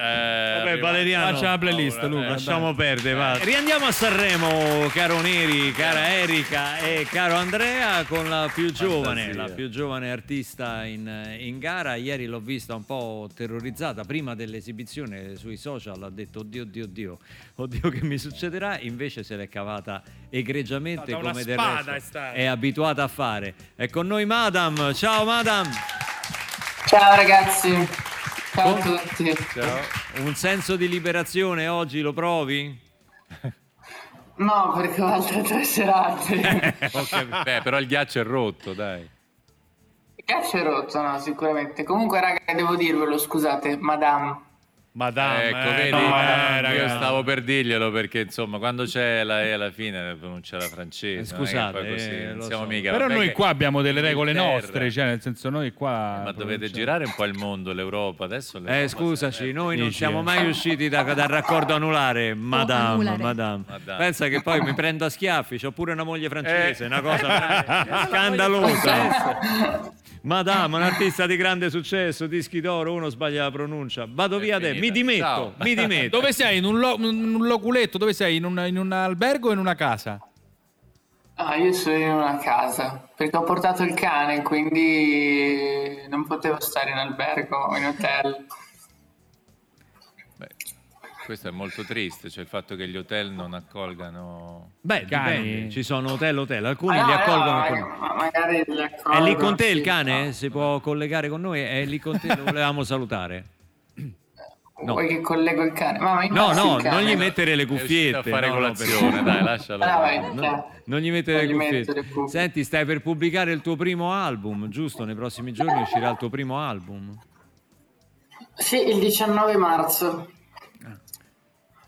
eh, Vabbè, Valeriano, Faccia la playlist, Eh, Luca. Lasciamo perdere, va. Riandiamo a Sanremo, caro Neri, cara Erika e caro Andrea, con la più giovane, Fantasia. la più giovane artista in, in gara. Ieri l'ho vista un po' terrorizzata. Prima dell'esibizione sui social ha detto oddio, oddio, oddio, oddio che mi succederà. Invece se l'è cavata egregiamente come del resto è è abituata a fare. È con noi Madam. Ciao Madam. Ciao ragazzi, ciao a tutti. Un senso di liberazione oggi lo provi? [LAUGHS] No, perché ho altre tre serate. [LAUGHS] Ok, beh, però il ghiaccio è rotto, dai. Il ghiaccio è rotto, no, sicuramente. Comunque, raga, devo dirvelo, scusate, madame. Madame, ecco, eh, vedi, no, eh, io stavo per dirglielo perché insomma, quando c'è la E alla fine non c'è la francese. Scusate, così, eh, non lo siamo so. mica. Però noi qua abbiamo delle regole nostre, cioè nel senso noi qua... Ma dovete girare un po' il mondo, l'Europa. Adesso Eh, l'Europa scusaci, noi non Dici, siamo eh. mai usciti da- dal raccordo anulare, madame, anulare. madame. Madame. Pensa che poi mi [LAUGHS] prendo a schiaffi, ho pure una moglie francese, Eh. una cosa [LAUGHS] scandalosa. Madame, un artista di grande successo, dischi d'oro, uno sbaglia la pronuncia. Vado via te, finita. mi dimetto, Ciao. mi dimetto. Dove sei? In un, lo- in un loculetto? Dove sei? In un, in un albergo o in una casa? Ah, io sono in una casa, perché ho portato il cane, quindi non potevo stare in albergo o in hotel. Beh, questo è molto triste, cioè il fatto che gli hotel non accolgano. Beh, Cani? dipende, ci sono hotel, hotel, alcuni Ah, li no, accolgono. no, con- ma- ma magari li È accolgono, lì con te il cane? no. Si può collegare con noi? È lì con te, lo volevamo salutare. No. [LAUGHS] Vuoi che collego il cane? Ma, ma No, no, cane. non gli mettere le È cuffiette. a fare no, perché- dai, lascialo. Ah, No, cioè, non gli mettere le Non mettere cuffiette. le cuffie. Senti, stai per pubblicare il tuo primo album, giusto? Nei prossimi giorni uscirà il tuo primo album. Sì, il 19 marzo.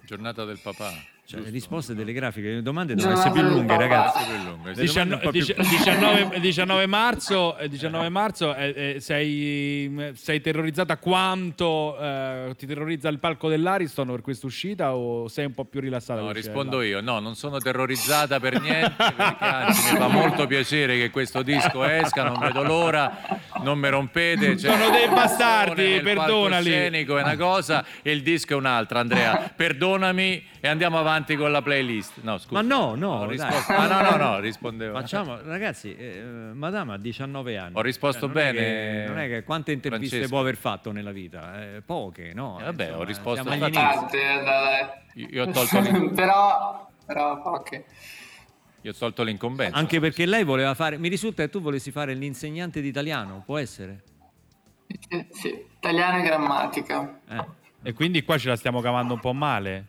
Giornata del papà. Cioè, le risposte delle grafiche, le domande devono essere più lunghe, ragazzi. Più lungo, sì. Le domande un po' più- 19, 19 [LAUGHS] marzo, eh, 19 marzo eh, eh, sei, sei terrorizzata quanto eh, ti terrorizza il palco dell'Ariston per questa uscita o sei un po' più rilassata? No, rispondo io. No, non sono terrorizzata per niente, [LAUGHS] perché anzi mi fa molto piacere che questo disco esca, non vedo l'ora, non mi rompete. cioè, Sono dei bastardi, perdonali. palcoscenico è una cosa e il disco è un'altra, Andrea. [LAUGHS] Perdonami e andiamo avanti con la playlist. No, scusa. Ma no, no, Ho dai. risposto- Ah, no, no, no, rispondevo. Facciamo, ragazzi, eh, Madame ha 19 anni. Ho risposto Cioè, non è bene, che- non è che quante interviste Francesco. può aver fatto nella vita? Eh, poche, no? Eh, vabbè, ho Insomma, risposto agli infatti- inizi. Tante, dai. Io, io ho tolto [LAUGHS] però, però poche. io ho tolto l'incombenza. Anche perché lei voleva fare, mi risulta che tu volessi fare l'insegnante di italiano, può essere? Sì, sì, italiano e grammatica. Eh. E quindi qua ce la stiamo cavando un po' male.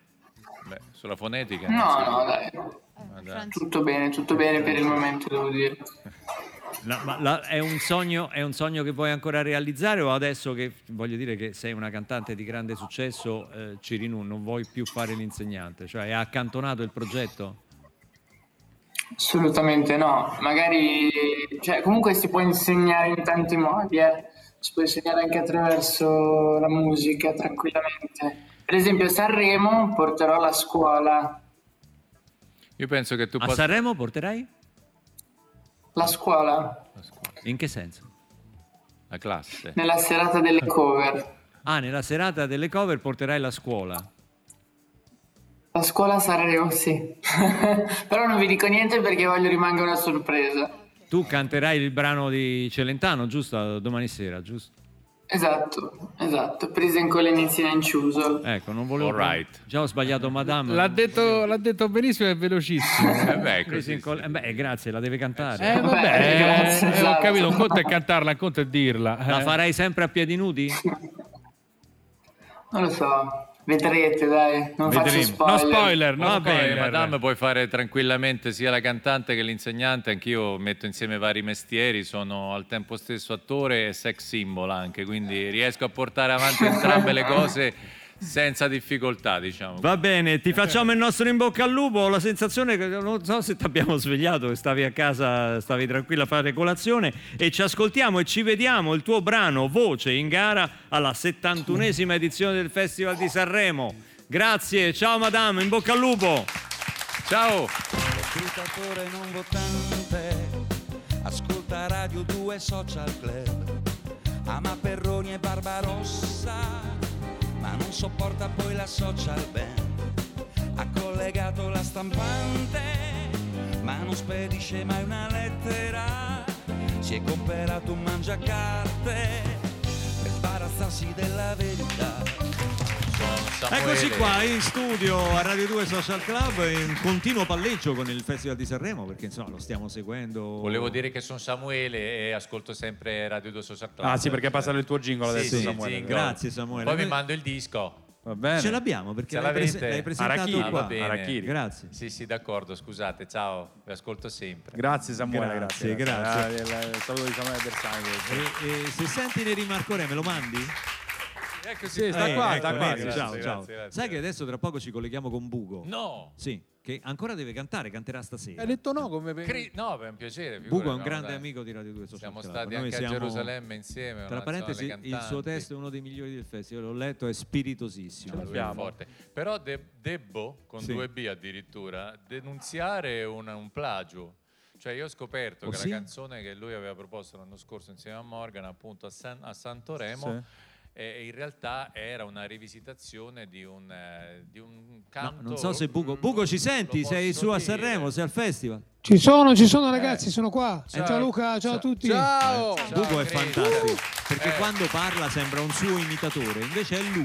Sulla fonetica. No, no, dai. Dai. Tutto bene, tutto bene per il momento, devo dire. La- ma la- è, un sogno, è un sogno che vuoi ancora realizzare o adesso che voglio dire che sei una cantante di grande successo eh, ci rinun- non vuoi più fare l'insegnante? Cioè hai accantonato il progetto? Assolutamente no. Magari, cioè, comunque si può insegnare in tanti modi, eh. Si può insegnare anche attraverso la musica, tranquillamente. Per esempio, a Sanremo porterò la scuola. Io penso che tu A possa... Sanremo porterai? La scuola In che senso? La classe. nella serata delle cover. Ah, nella serata delle cover porterai la scuola. La scuola a Sanremo, sì. [LAUGHS] Però non vi dico niente perché voglio rimanga una sorpresa. Tu canterai il brano di Celentano, giusto? Domani sera, giusto? Esatto, esatto. Presa in collenizia in chiuso. Ecco, non volevo... Alright. Già ho sbagliato Madame. L'ha detto, l'ha detto benissimo e velocissimo. Eh beh, in col- eh beh, grazie, la deve cantare. Eh, vabbè, Vabbè, eh, grazie, eh, ho esatto. capito, un conto è cantarla, un conto è dirla. La eh. farai sempre a piedi nudi? Non lo so. Vedrete, dai, non faccio Vedremo. spoiler. No spoiler, no spoiler. Madame puoi fare tranquillamente sia la cantante che l'insegnante, anch'io metto insieme vari mestieri, sono al tempo stesso attore e sex symbol anche, quindi riesco a portare avanti entrambe le [LAUGHS] cose senza difficoltà, diciamo. Va bene, ti facciamo il nostro in bocca al lupo. Ho la sensazione che non so se ti abbiamo svegliato, che stavi a casa, stavi tranquilla a fare colazione e ci ascoltiamo e ci vediamo il tuo brano Voce in gara alla 71esima edizione del Festival di Sanremo. Grazie, ciao madame, in bocca al lupo. Ciao. Scrutatore non votante, ascolta Radio 2 Social Club, ama Perroni e Barbarossa, sopporta poi la social band. Ha collegato la stampante, ma non spedisce mai una lettera. Si è comperato un mangiacarte per sbarazzarsi della verità. Eccoci qua in studio a Radio 2 Social Club in continuo palleggio con il Festival di Sanremo perché insomma lo stiamo seguendo. Volevo dire che sono Samuele e ascolto sempre Radio 2 Social Club. Ah sì, perché è passato il tuo jingle Sì, adesso, sì, Samuele. jingle. Grazie, Samuele. Poi mi Noi- mando il disco. Va bene. Ce l'abbiamo perché Ce l'hai, l'avete? l'hai presentato Arachiri. Ah, qua. va bene. Arachiri. Grazie. Sì, sì, d'accordo, scusate, ciao, vi ascolto sempre. Grazie Samuele, Grazie, grazie. grazie. Ah, il, il saluto di Samuele Bersani. E, e se senti Neri Marco Re me lo mandi? Eccoci Sì, sta qua, ecco, sta qua. Grazie, ciao, grazie, ciao. grazie. Sai che adesso tra poco ci colleghiamo con Bugo? No! Sì, che ancora deve cantare, canterà stasera. Hai detto no come Cri- no, è un piacere. Bugo è un no, grande dai. amico di Radio 2 Social Siamo Club. stati Noi anche siamo- a Gerusalemme insieme. Tra parentesi, il suo testo è uno dei migliori del festival, l'ho letto, è spiritosissimo. È forte. Però de- debbo, con Sì. due B addirittura, denunziare un, un plagio. Cioè io ho scoperto Oh, che sì? la canzone che lui aveva proposto l'anno scorso insieme a Morgan appunto a, San- a Santoremo eh, in realtà era una rivisitazione di un, eh, di un No, canto... non so se Bugo. Bugo ci senti? Sei su a Sanremo, sei al festival? Ci sono, ci sono ragazzi, sono qua. Ciao. Ciao, Luca, ciao, a tutti. Ciao! Bugo è fantastico perché Eh. quando parla sembra un suo imitatore, invece è lui.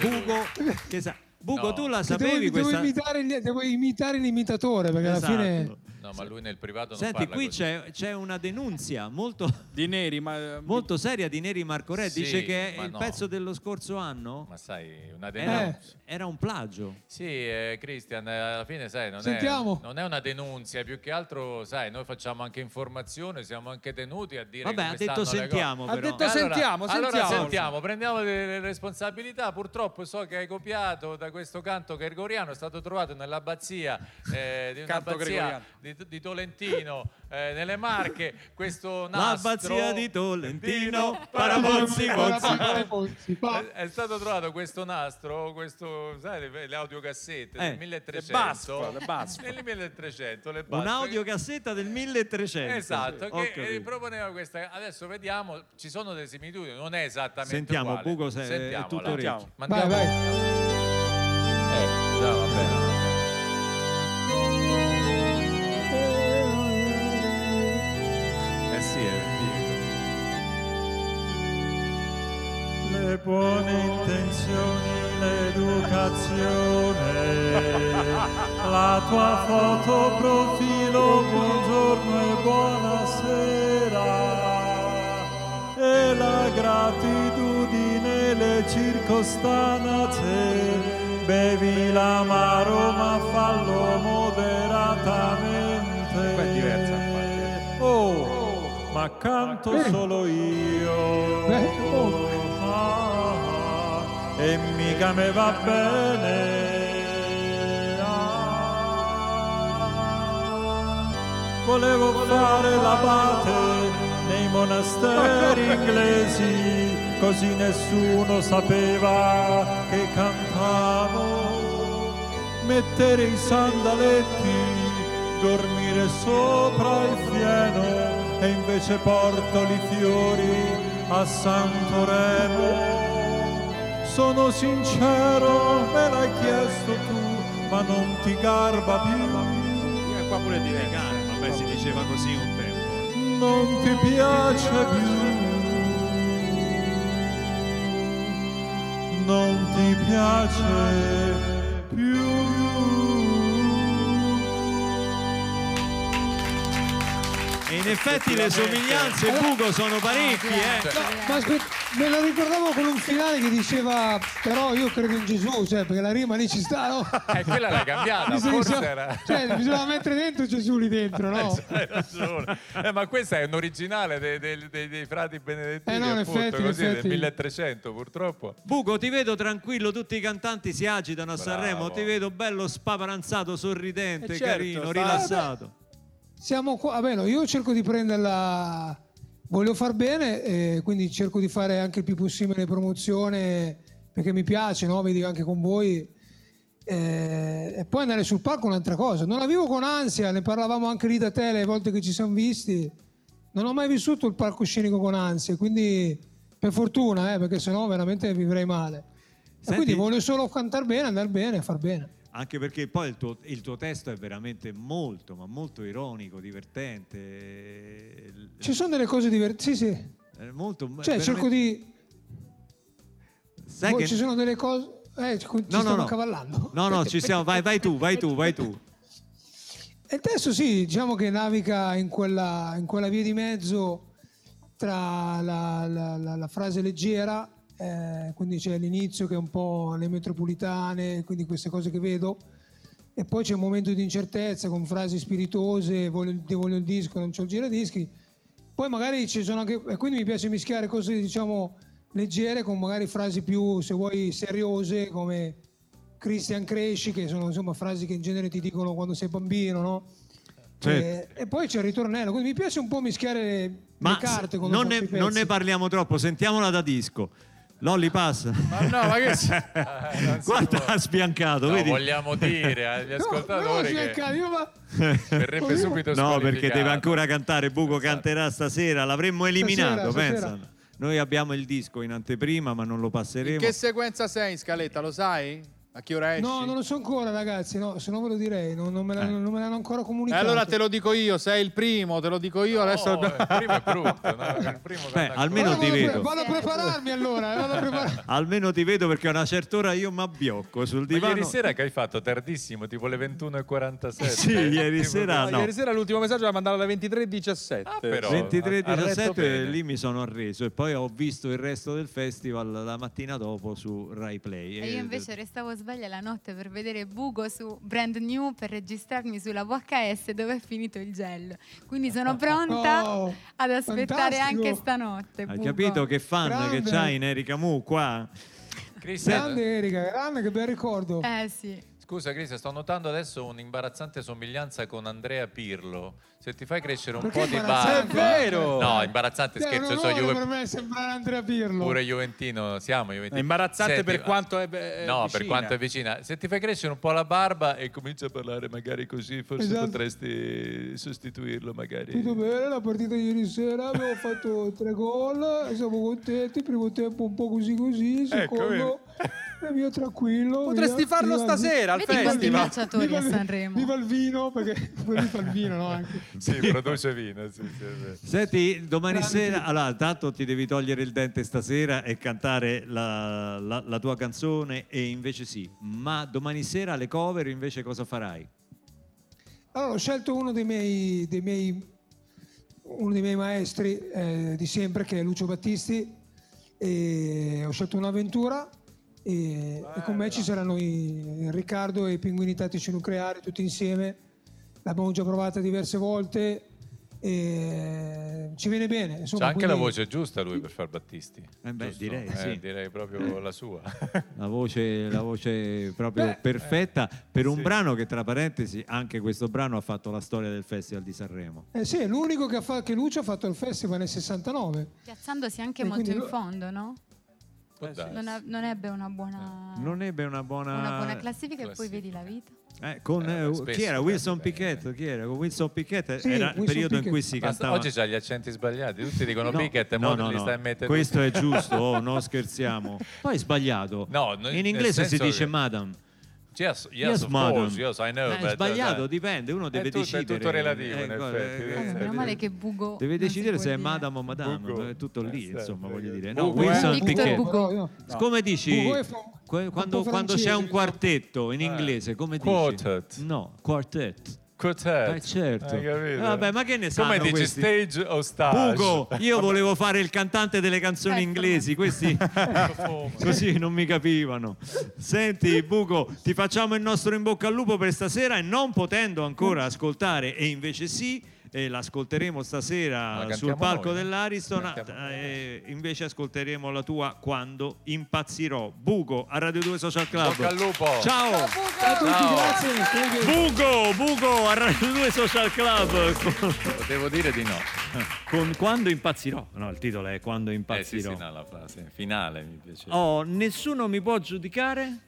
Bugo, che sa- Bugo, No. tu la devo, sapevi devo questa? imitare, gli- devo imitare l'imitatore perché Esatto. alla fine... No, ma lui nel privato non Senti, parla qui così. c'è, c'è una denunzia molto, [LAUGHS] Di neri, ma [LAUGHS] molto seria di Neri Marco Re. Sì, Dice che il no. pezzo dello scorso anno Ma sai, una era, denuncia. era un plagio. Sì, eh, Christian, eh, alla fine sai, non è, non è una denunzia, più che altro, sai, noi facciamo anche informazione, siamo anche tenuti a dire Vabbè, come ha detto sentiamo. Ha detto sentiamo, allora sentiamo. sentiamo, prendiamo le, responsabilità. Purtroppo so che hai copiato da questo canto gregoriano, è stato trovato nell'abbazia eh, di Canto un'abbazia gregoriano. Di, di Tolentino eh, nelle Marche. Questo nastro L'abbazia di Tolentino, [LAUGHS] Parabozzi, Bozzi. è, è stato trovato questo nastro, questo, sai, le, le audiocassette Eh, del 1300. le BASF, le BASF. Nel 1300, le BASF. Un'audiocassetta del 1300. Esatto, che eh, proponeva questa. Adesso vediamo, ci sono delle similitudini, non è esattamente Sentiamo, uguale. Bugo, se- è Sentiamola. tutto orecchio. Mandiamo- Vai, vai. Eh, già, va bene. Le buone intenzioni, l'educazione, la tua foto profilo, buongiorno e buonasera, e la gratitudine, le circostanze, bevi l'amaro ma fallo moderatamente. È diversa, Oh, ma canto solo io. Beh, oh. E mica me va bene. Ah, volevo fare l'abate nei monasteri inglesi, così nessuno sapeva che cantavo. Mettere i sandaletti, dormire sopra il fieno e invece porto i fiori a Santoremo. Sono sincero, me l'hai chiesto tu, ma non ti garba più. E qua pure di Vabbè, si diceva così un tempo. Non ti piace più. Non ti piace più. E effetti le somiglianze Bugo sono parecchie, eh. No, ma aspetta, me la ricordavo con un finale che diceva però io credo in Gesù, cioè perché la rima lì ci sta, no? Eh, quella l'hai cambiata, che forse era... Cioè, bisogna mettere dentro Gesù lì dentro, no? Hai ragione. Eh, ma questa è un originale dei, dei- dei- dei frati benedettini, Eh no, appunto, effetti, così, del effetti. 1300 purtroppo. Bugo, ti vedo tranquillo, tutti i cantanti si agitano a Bravo. Sanremo, ti vedo bello spaparanzato, sorridente, Eh, certo, carino, sta- rilassato. Siamo qua, vabbè, no, io cerco di prenderla, voglio far bene, e quindi cerco di fare anche il più possibile promozione perché mi piace, no? Vedi anche con voi. Eh, e poi andare sul palco è un'altra cosa. Non la vivo con ansia, ne parlavamo anche lì da te le volte che ci siamo visti. Non ho mai vissuto il palcoscenico con ansia, quindi per fortuna, eh, perché sennò veramente vivrei male. Senti- quindi voglio solo cantare bene, andare bene, far bene. Anche perché poi il tuo, il tuo testo è veramente molto, ma molto ironico, divertente. Ci sono delle cose divertenti, sì, sì. È molto, Cioè, veramente- cerco di. Sai Boh, che- Ci sono delle cose. Eh, ci No, no, stiamo no. accavallando. No, no, ci siamo, vai, vai tu, vai tu, vai tu. E il testo sì, diciamo che naviga in quella, in quella via di mezzo tra la, la- la- la frase leggera, eh, quindi c'è l'inizio che è un po' le metropolitane, quindi queste cose che vedo, e poi c'è un momento di incertezza con frasi spiritose, voglio, ti voglio il disco, non c'ho il giradischi. Poi magari ci sono anche, e quindi mi piace mischiare cose diciamo leggere con magari frasi più, se vuoi, seriose come Christian cresci, che sono insomma frasi che in genere ti dicono quando sei bambino, no? Certo. E, e poi c'è il ritornello, quindi mi piace un po' mischiare le, Ma le carte non ne, non ne parliamo troppo, sentiamola da disco. Lolli passa. Ma no, ma che [LAUGHS] Guarda, ha sbiancato, No, vedi? vogliamo dire agli [LAUGHS] ascoltatori No, che io ma- verrebbe subito No, perché deve ancora cantare. Buco canterà stasera. L'avremmo eliminato, Stasera, pensa. stasera. Noi abbiamo il disco in anteprima, ma non lo In passeremo. che sequenza sei in scaletta, lo sai? A che ora esci? No, non lo so ancora ragazzi, no, se no ve lo direi, non, non me, l'hanno, Eh. non me l'hanno ancora E comunicato. allora te lo dico io, sei il primo, te lo dico io, adesso... il primo è brutto, no? Il primo Beh, almeno ti vedo. Vado a prepararmi allora, eh, vado a prepararmi. [LAUGHS] Almeno ti vedo perché a una certa ora io mi abbiocco sul Ma divano. ieri sera che hai fatto tardissimo, tipo le 21.47. Sì, ieri Tipo- sera No, no. Ieri sera l'ultimo messaggio l'ha mandato alle 23.17. Ah, però. 23 ha- ha letto 17 bene. lì mi sono arreso e poi ho visto il resto del festival la mattina dopo su Rai Play. E io invece restavo sveglia la notte per vedere Bugo su Brand New per registrarmi sulla VHS dove è finito il gel. Quindi sono [LAUGHS] pronta Oh, ad aspettare fantastico. anche stanotte. Hai Bugo. capito che fan Grande. che c'hai in Erika Mu qua? Grande Erika, grande, che bel ricordo. Eh sì. Scusa Cristian, sto notando adesso un'imbarazzante somiglianza con Andrea Pirlo. Se ti fai crescere un Perché po' di barba. È vero! No, imbarazzante, È un scherzo, so onore Juve- per me sembrare Andrea Pirlo. pure Juventino, siamo Juventini. È imbarazzante Senti, per quanto è, è No, vicina. per quanto è vicina. Se ti fai crescere un po' la barba e cominci a parlare magari così, forse Esatto. potresti sostituirlo magari. Tutto bene, la partita ieri sera abbiamo fatto tre gol, siamo contenti, primo tempo un po' così così, secondo e via tranquillo. Potresti via. farlo Viva- stasera al Vedi festival. calciatori Viva a il- Sanremo. Viva il vino, perché [LAUGHS] poi fa il vino, no? Anche. Sì, produce vino, sì, sì. Senti, domani Grande. sera, allora, tanto ti devi togliere il dente stasera e cantare la, la- la tua canzone e invece sì, ma domani sera alle cover invece cosa farai? Allora, ho scelto uno dei miei, dei miei, uno dei miei maestri eh, di sempre, che è Lucio Battisti, e ho scelto un'avventura e, e con me ci saranno i, Riccardo e i pinguini tattici nucleari tutti insieme. L'abbiamo già provata diverse volte e ci viene bene. C'ha Insomma, anche la quindi- voce giusta lui per far Battisti. Eh beh, direi, Eh, sì. direi proprio la sua. La voce, la voce proprio Beh, perfetta per un sì. brano che tra parentesi anche questo brano ha fatto la storia del Festival di Sanremo. Eh sì, è l'unico che, ha fa- che Lucio ha fatto il festival nel 69. Piazzandosi anche E molto in lo- fondo, no? Può darsi. Non, ha- non ebbe una buona, Non ebbe una buona... una buona classifica e poi classifica. vedi la vita. Eh, con, Eh, eh, spesso chi era? Wilson eh. Piquet? Chi era? Con Wilson Piquet Sì, era il periodo in Piquet. cui si cantava... oggi c'ha gli accenti sbagliati, tutti dicono No, Pickett e no, no, no. a Questo tutti. è giusto, oh, no [LAUGHS] scherziamo. Poi è sbagliato. No, in inglese si dice che- madam. Yes, yes, Yes, of madam. course, yes, I know. Eh, è but- sbagliato, but- dipende, uno deve è tutto, decidere. È tutto relativo, Eh, in effetti. eh, Eh, Eh, meno male che Bugo. Deve decidere se è dire. madam o madame, Bugo. è tutto lì, Eh, insomma, sì, voglio dire. No, Bugo, eh? Wilson Piquet. Bugo. No, Come dici? Bugo quando, quando c'è un quartetto in Eh. inglese, come dici? Quartet. No, quartet. Quartet. Eh, certo. Hai capito? Eh, vabbè, ma che ne sanno Come dici questi? stage o stage? Bugo, io volevo fare il cantante delle canzoni inglesi, questi [LAUGHS] così non mi capivano. Senti, Bugo, ti facciamo il nostro in bocca al lupo per stasera e non potendo ancora ascoltare, e invece sì. E l'ascolteremo stasera La sul palco noi, no? dell'Ariston. Eh, invece ascolteremo la tua quando impazzirò. Bugo a Radio 2 Social Club. Bocca al lupo. Ciao. Ciao a tutti, grazie. Bugo, Bugo a Radio 2 Social Club. Con, Potevo dire di no. con quando impazzirò. No, il titolo è quando Eh sì, impazzirò. sì, no, la frase finale mi piace. Oh, nessuno mi può giudicare?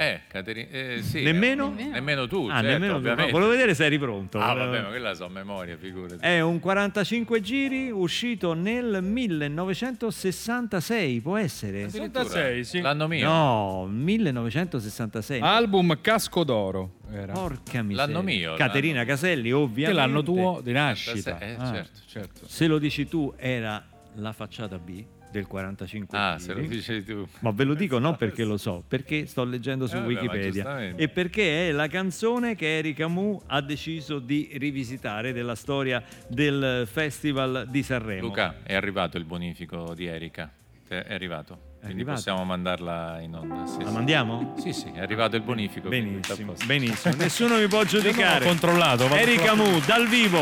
Eh, Caterina, eh, sì. Nemmeno? Nemmeno tu, Ah, certo, nemmeno tu. ovviamente. No, volevo vedere se eri pronto. Ah, vabbè, ma quella so a memoria, figurati. È un 45 giri uscito nel 1966, può essere? 66, sì. L'anno mio. No, 1966. Album Casco d'Oro era. Porca miseria. L'anno mio, Caterina Caselli, Che ovviamente. è l'anno tuo di nascita. Eh, Ah, certo. certo. Se lo dici tu, era la facciata B del 45 Ah, se lo dici tu. Ma ve lo dico non [LAUGHS] perché lo so, perché sto leggendo su Eh, Wikipedia e perché è la canzone che Erika Mu ha deciso di rivisitare della storia del Festival di Sanremo. Luca, è arrivato il bonifico di Erika. È arrivato. Quindi arrivato? possiamo mandarla in onda. Sì, La sì. mandiamo? Sì, sì, è arrivato il bonifico. Benissimo, benissimo. Nessuno mi può [LAUGHS] giudicare. Ho controllato. Erika Mu dal vivo.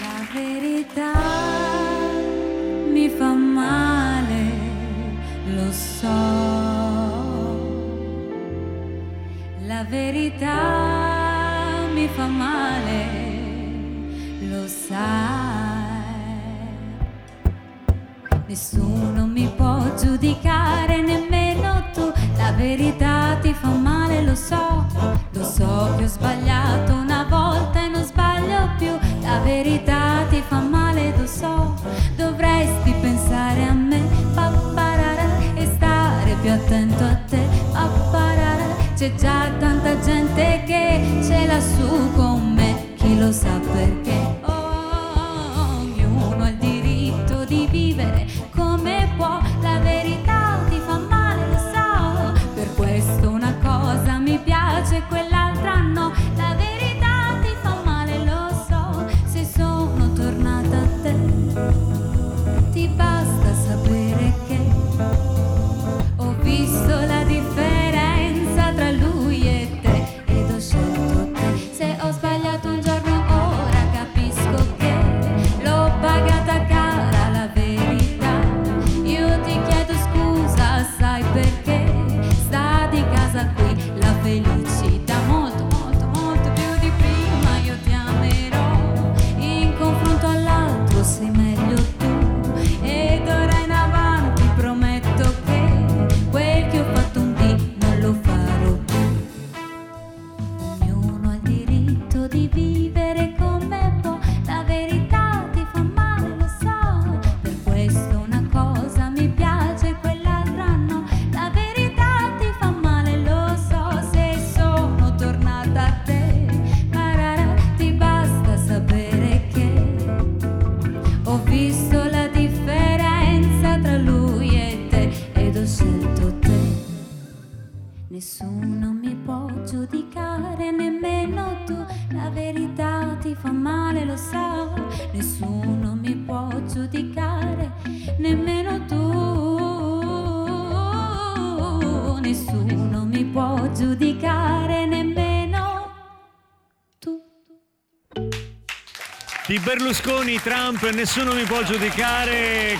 La verità fa male, lo so. La verità mi fa male, lo sai. Nessuno mi può giudicare, nemmeno tu. La verità ti fa male, lo so. Lo so che ho sbagliato una volta e non sbaglio più. La verità ti fa male. Dovresti pensare a me, papparara, e stare più attento a te, papparara. C'è già tanta gente che ce l'ha su con me, chi lo sa perché. Berlusconi, Trump, nessuno mi può giudicare.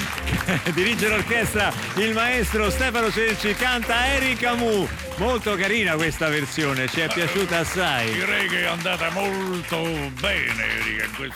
[LAUGHS] Dirige l'orchestra il maestro Stefano Cerci, canta Erika Mu. Molto carina questa versione, ci è piaciuta assai. Direi che è andata molto bene,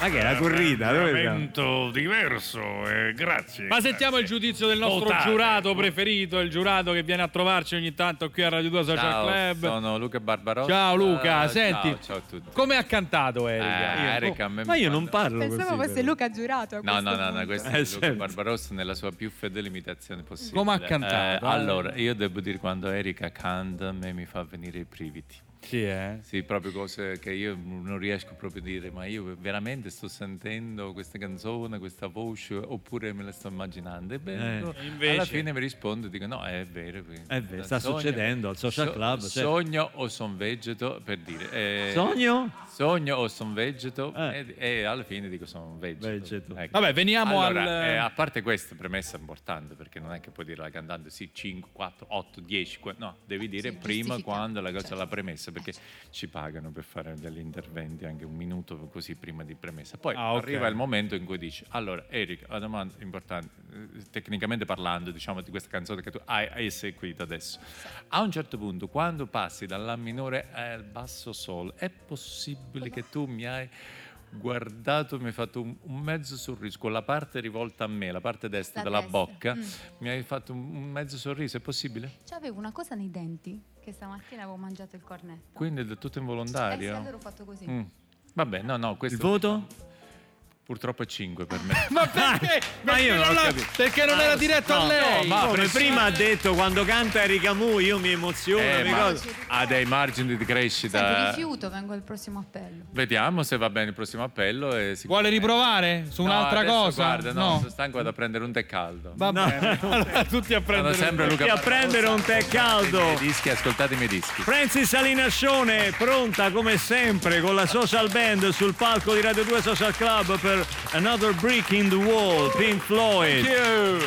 Ma che è una corrida, siamo? arrangiamento diverso, eh, grazie. Ma sentiamo il giudizio del nostro Votate. giurato preferito, il giurato che viene a trovarci ogni tanto qui a Radio 2 Social Ciao, Club. sono Luca Barbarossa. Ciao Luca, Ciao, senti. Ciao a tutti. Come ha cantato Erika? Eh, Io- Erika a me Ma io non parlo Pensavo così. fosse Luca giurato. a No, no, no, no, questo Eh, è Luca certo. Barbarossa nella sua più fedele imitazione possibile. Come ha cantato? Eh, allora, io devo dire quando Erika canta a me mi fa venire i brividi. Sì, eh? Sì, proprio cose che io non riesco proprio a dire, ma io veramente sto sentendo questa canzone, questa voce, oppure me la sto immaginando. E beh, Eh, invece- alla fine mi rispondo e dico no, è vero. È vero, sta Sogno- succedendo al social so- club, certo. Sogno o son vegeto, per dire. eh, Sogno? Sogno o son vegeto e, e alla fine dico sono vegeto. Ecco. Vabbè, veniamo Allora, al- eh, a parte questa premessa importante, perché non è che puoi dire alla cantante sì, 5, 4, 8, 10, que- no, devi dire Sì, prima quando la cosa certo. la premessa, perché ci pagano per fare degli interventi anche un minuto così prima di premessa. Poi Ah, ok. arriva il momento in cui dici, allora Eric, la domanda importante, eh, tecnicamente parlando, diciamo di questa canzone che tu hai, hai eseguito adesso. A un certo punto, quando passi dalla minore al basso sol, è possibile che tu mi hai guardato, mi hai fatto un, un mezzo sorriso con la parte rivolta a me, la parte destra La della destra, bocca, mm. mi hai fatto un, un mezzo sorriso, è possibile? Cioè, avevo una cosa nei denti che stamattina avevo mangiato il cornetto. Quindi è del tutto Eh sì, involontario? allora ho fatto così. Mm. Vabbè, no, no, questo... Il voto? Purtroppo è 5 per me. [LAUGHS] Ma perché? Ma io non ho non, perché non era diretto No, a lei? no, ma come prima- ha detto quando canta Erika Mu io mi emoziono, Eh, mi ma ha dei margini di Senti, crescita. rifiuto, vengo al prossimo appello. Vediamo se va bene il prossimo appello. E si- Vuole riprovare su No, un'altra cosa? Guarda, no, sono stanco vado a prendere un tè caldo. Va bene. Allora, tutti a Sono prendere sempre Luca a prendere un tè caldo. i dischi, ascoltate i miei dischi. Francis Salinascione pronta come sempre con la social band sul palco di Radio 2 Social Club per Another Brick in the Wall, Pink Floyd. Teacher,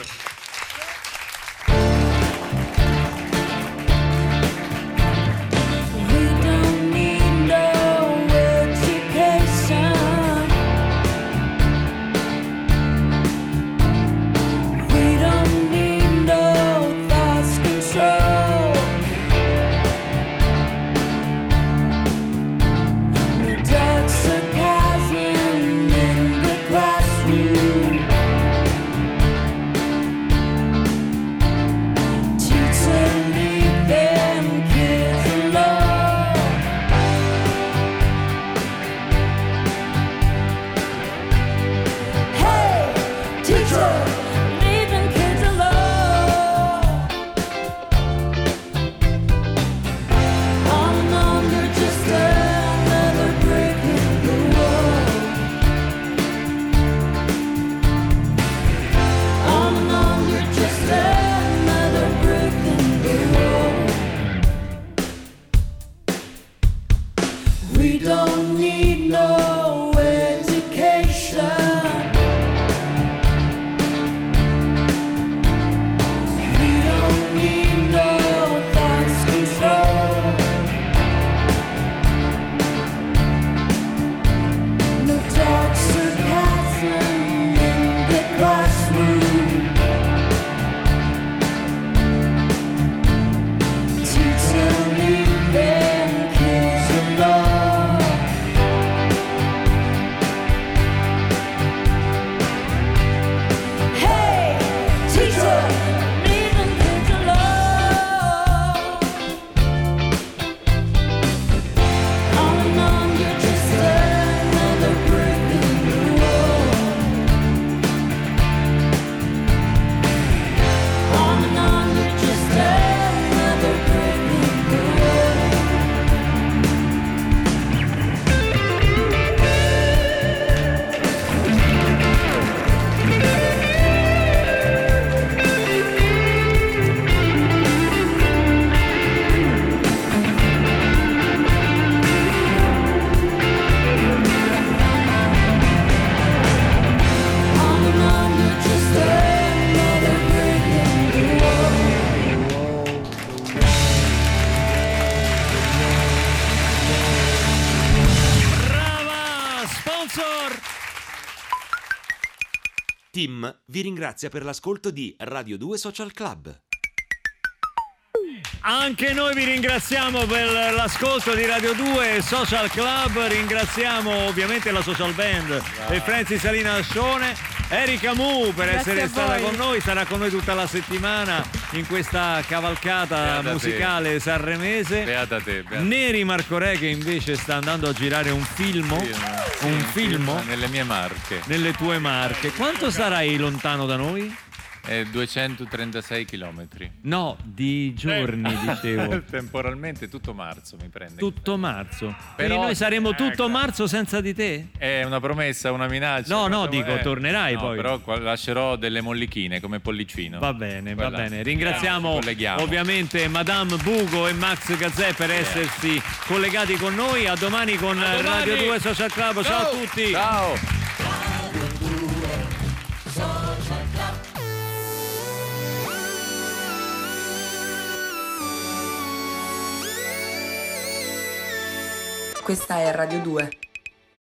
vi ringrazia per l'ascolto di Radio 2 Social Club. Anche noi vi ringraziamo per l'ascolto di Radio 2 Social Club, ringraziamo ovviamente la social band e Francis Salina Ascione, Erika Mu per Grazie essere stata con noi, sarà con noi tutta la settimana in questa cavalcata Beata te. musicale sanremese. Beata te, beata te. Neri Marco Re che invece sta andando a girare un film, un film Nelle mie marche. nelle tue marche. Quanto sarai lontano da noi? Eh, 236 chilometri. No, di giorni, dicevo. [LAUGHS] Temporalmente tutto marzo mi prende. Tutto marzo. Però- Quindi noi saremo tutto ecco. marzo senza di te? È una promessa, una minaccia. No, no, dico, eh, tornerai no, poi. Però lascerò delle mollichine come pollicino. Va bene, va Quella- bene. Ringraziamo ovviamente Madame Bugo e Max Gazzè per essersi collegati con noi. A domani con domani. Radio 2 Social Club. Ciao, a tutti. Ciao. Questa è Radio 2.